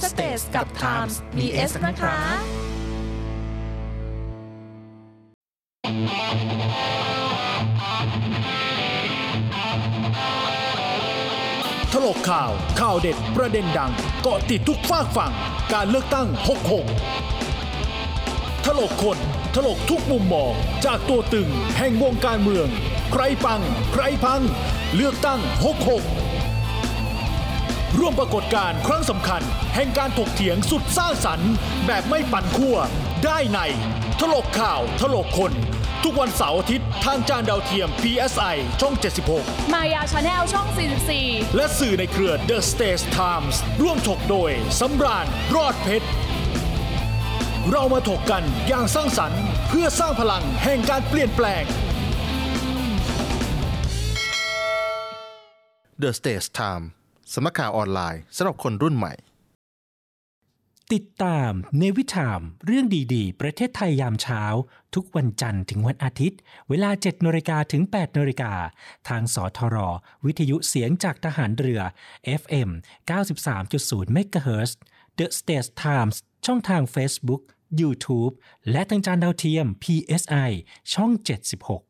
www.thestagetimes.com Stage กับ Times มี S นะคะ ถลกข่าว ข่าวเด็ด ประเด็นดัง เกาะติดทุกฝากฝั่ง การเลือกตั้ง 66 ถลกคน ถลกทุกมุมมอง จากตัวตึง แห่งวงการเมือง ใครปัง ใครพัง เลือกตั้ง 66 ร่วมปรากฏการณ์ครั้งสำคัญ แห่งการถกเถียงสุดสร้างสรรค์ แบบไม่ปั่นขั้วได้ใน ถลกข่าวถลกคน ทุกวันเสาร์อาทิตย์ทางจานดาวเทียม PSI ช่อง 76 มายาชาแนลช่อง 44 และสื่อในเครือ The Stage Times ร่วมถกโดยสำราญรอดเพชร เรามาถกกันอย่างสร้างสรรค์ เพื่อสร้างพลังแห่งการเปลี่ยนแปลง The Stage Time สำนักข่าวออนไลน์สำหรับคนรุ่นใหม่ ติดตามเนวิทาม เรื่องดีๆ ประเทศไทยยามเช้า ทุกวันจันทร์ถึงวันอาทิตย์ เวลา7นาฬิกาถึง8นาฬิกาทางสทร วิทยุเสียงจากทหารเรือ FM 93.0 MHz The States Times ช่องทาง Facebook YouTube และทางจานดาวเทียม PSI ช่อง 76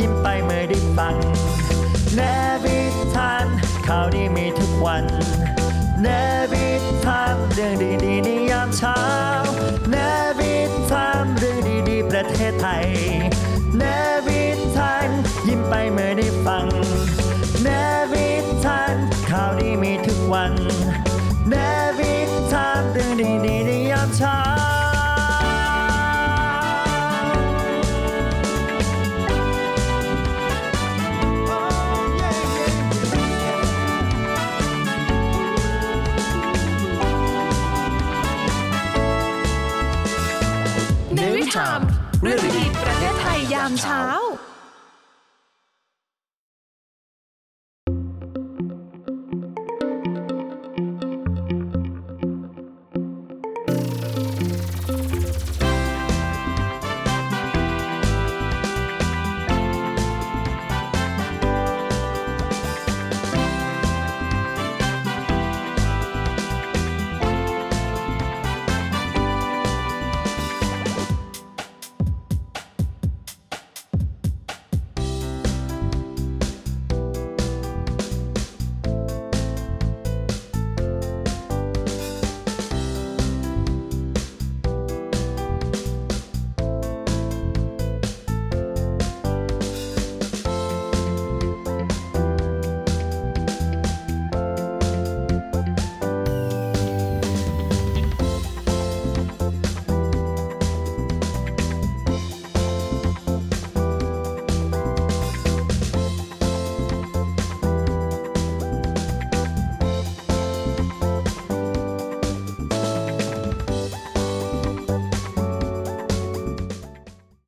ยิ้มไปเมื่อได้ฟังเนวิทันข่าวดีมีทุกวันเนวิทันเรื่องดี เรื่องดีประเทศไทยยามเช้า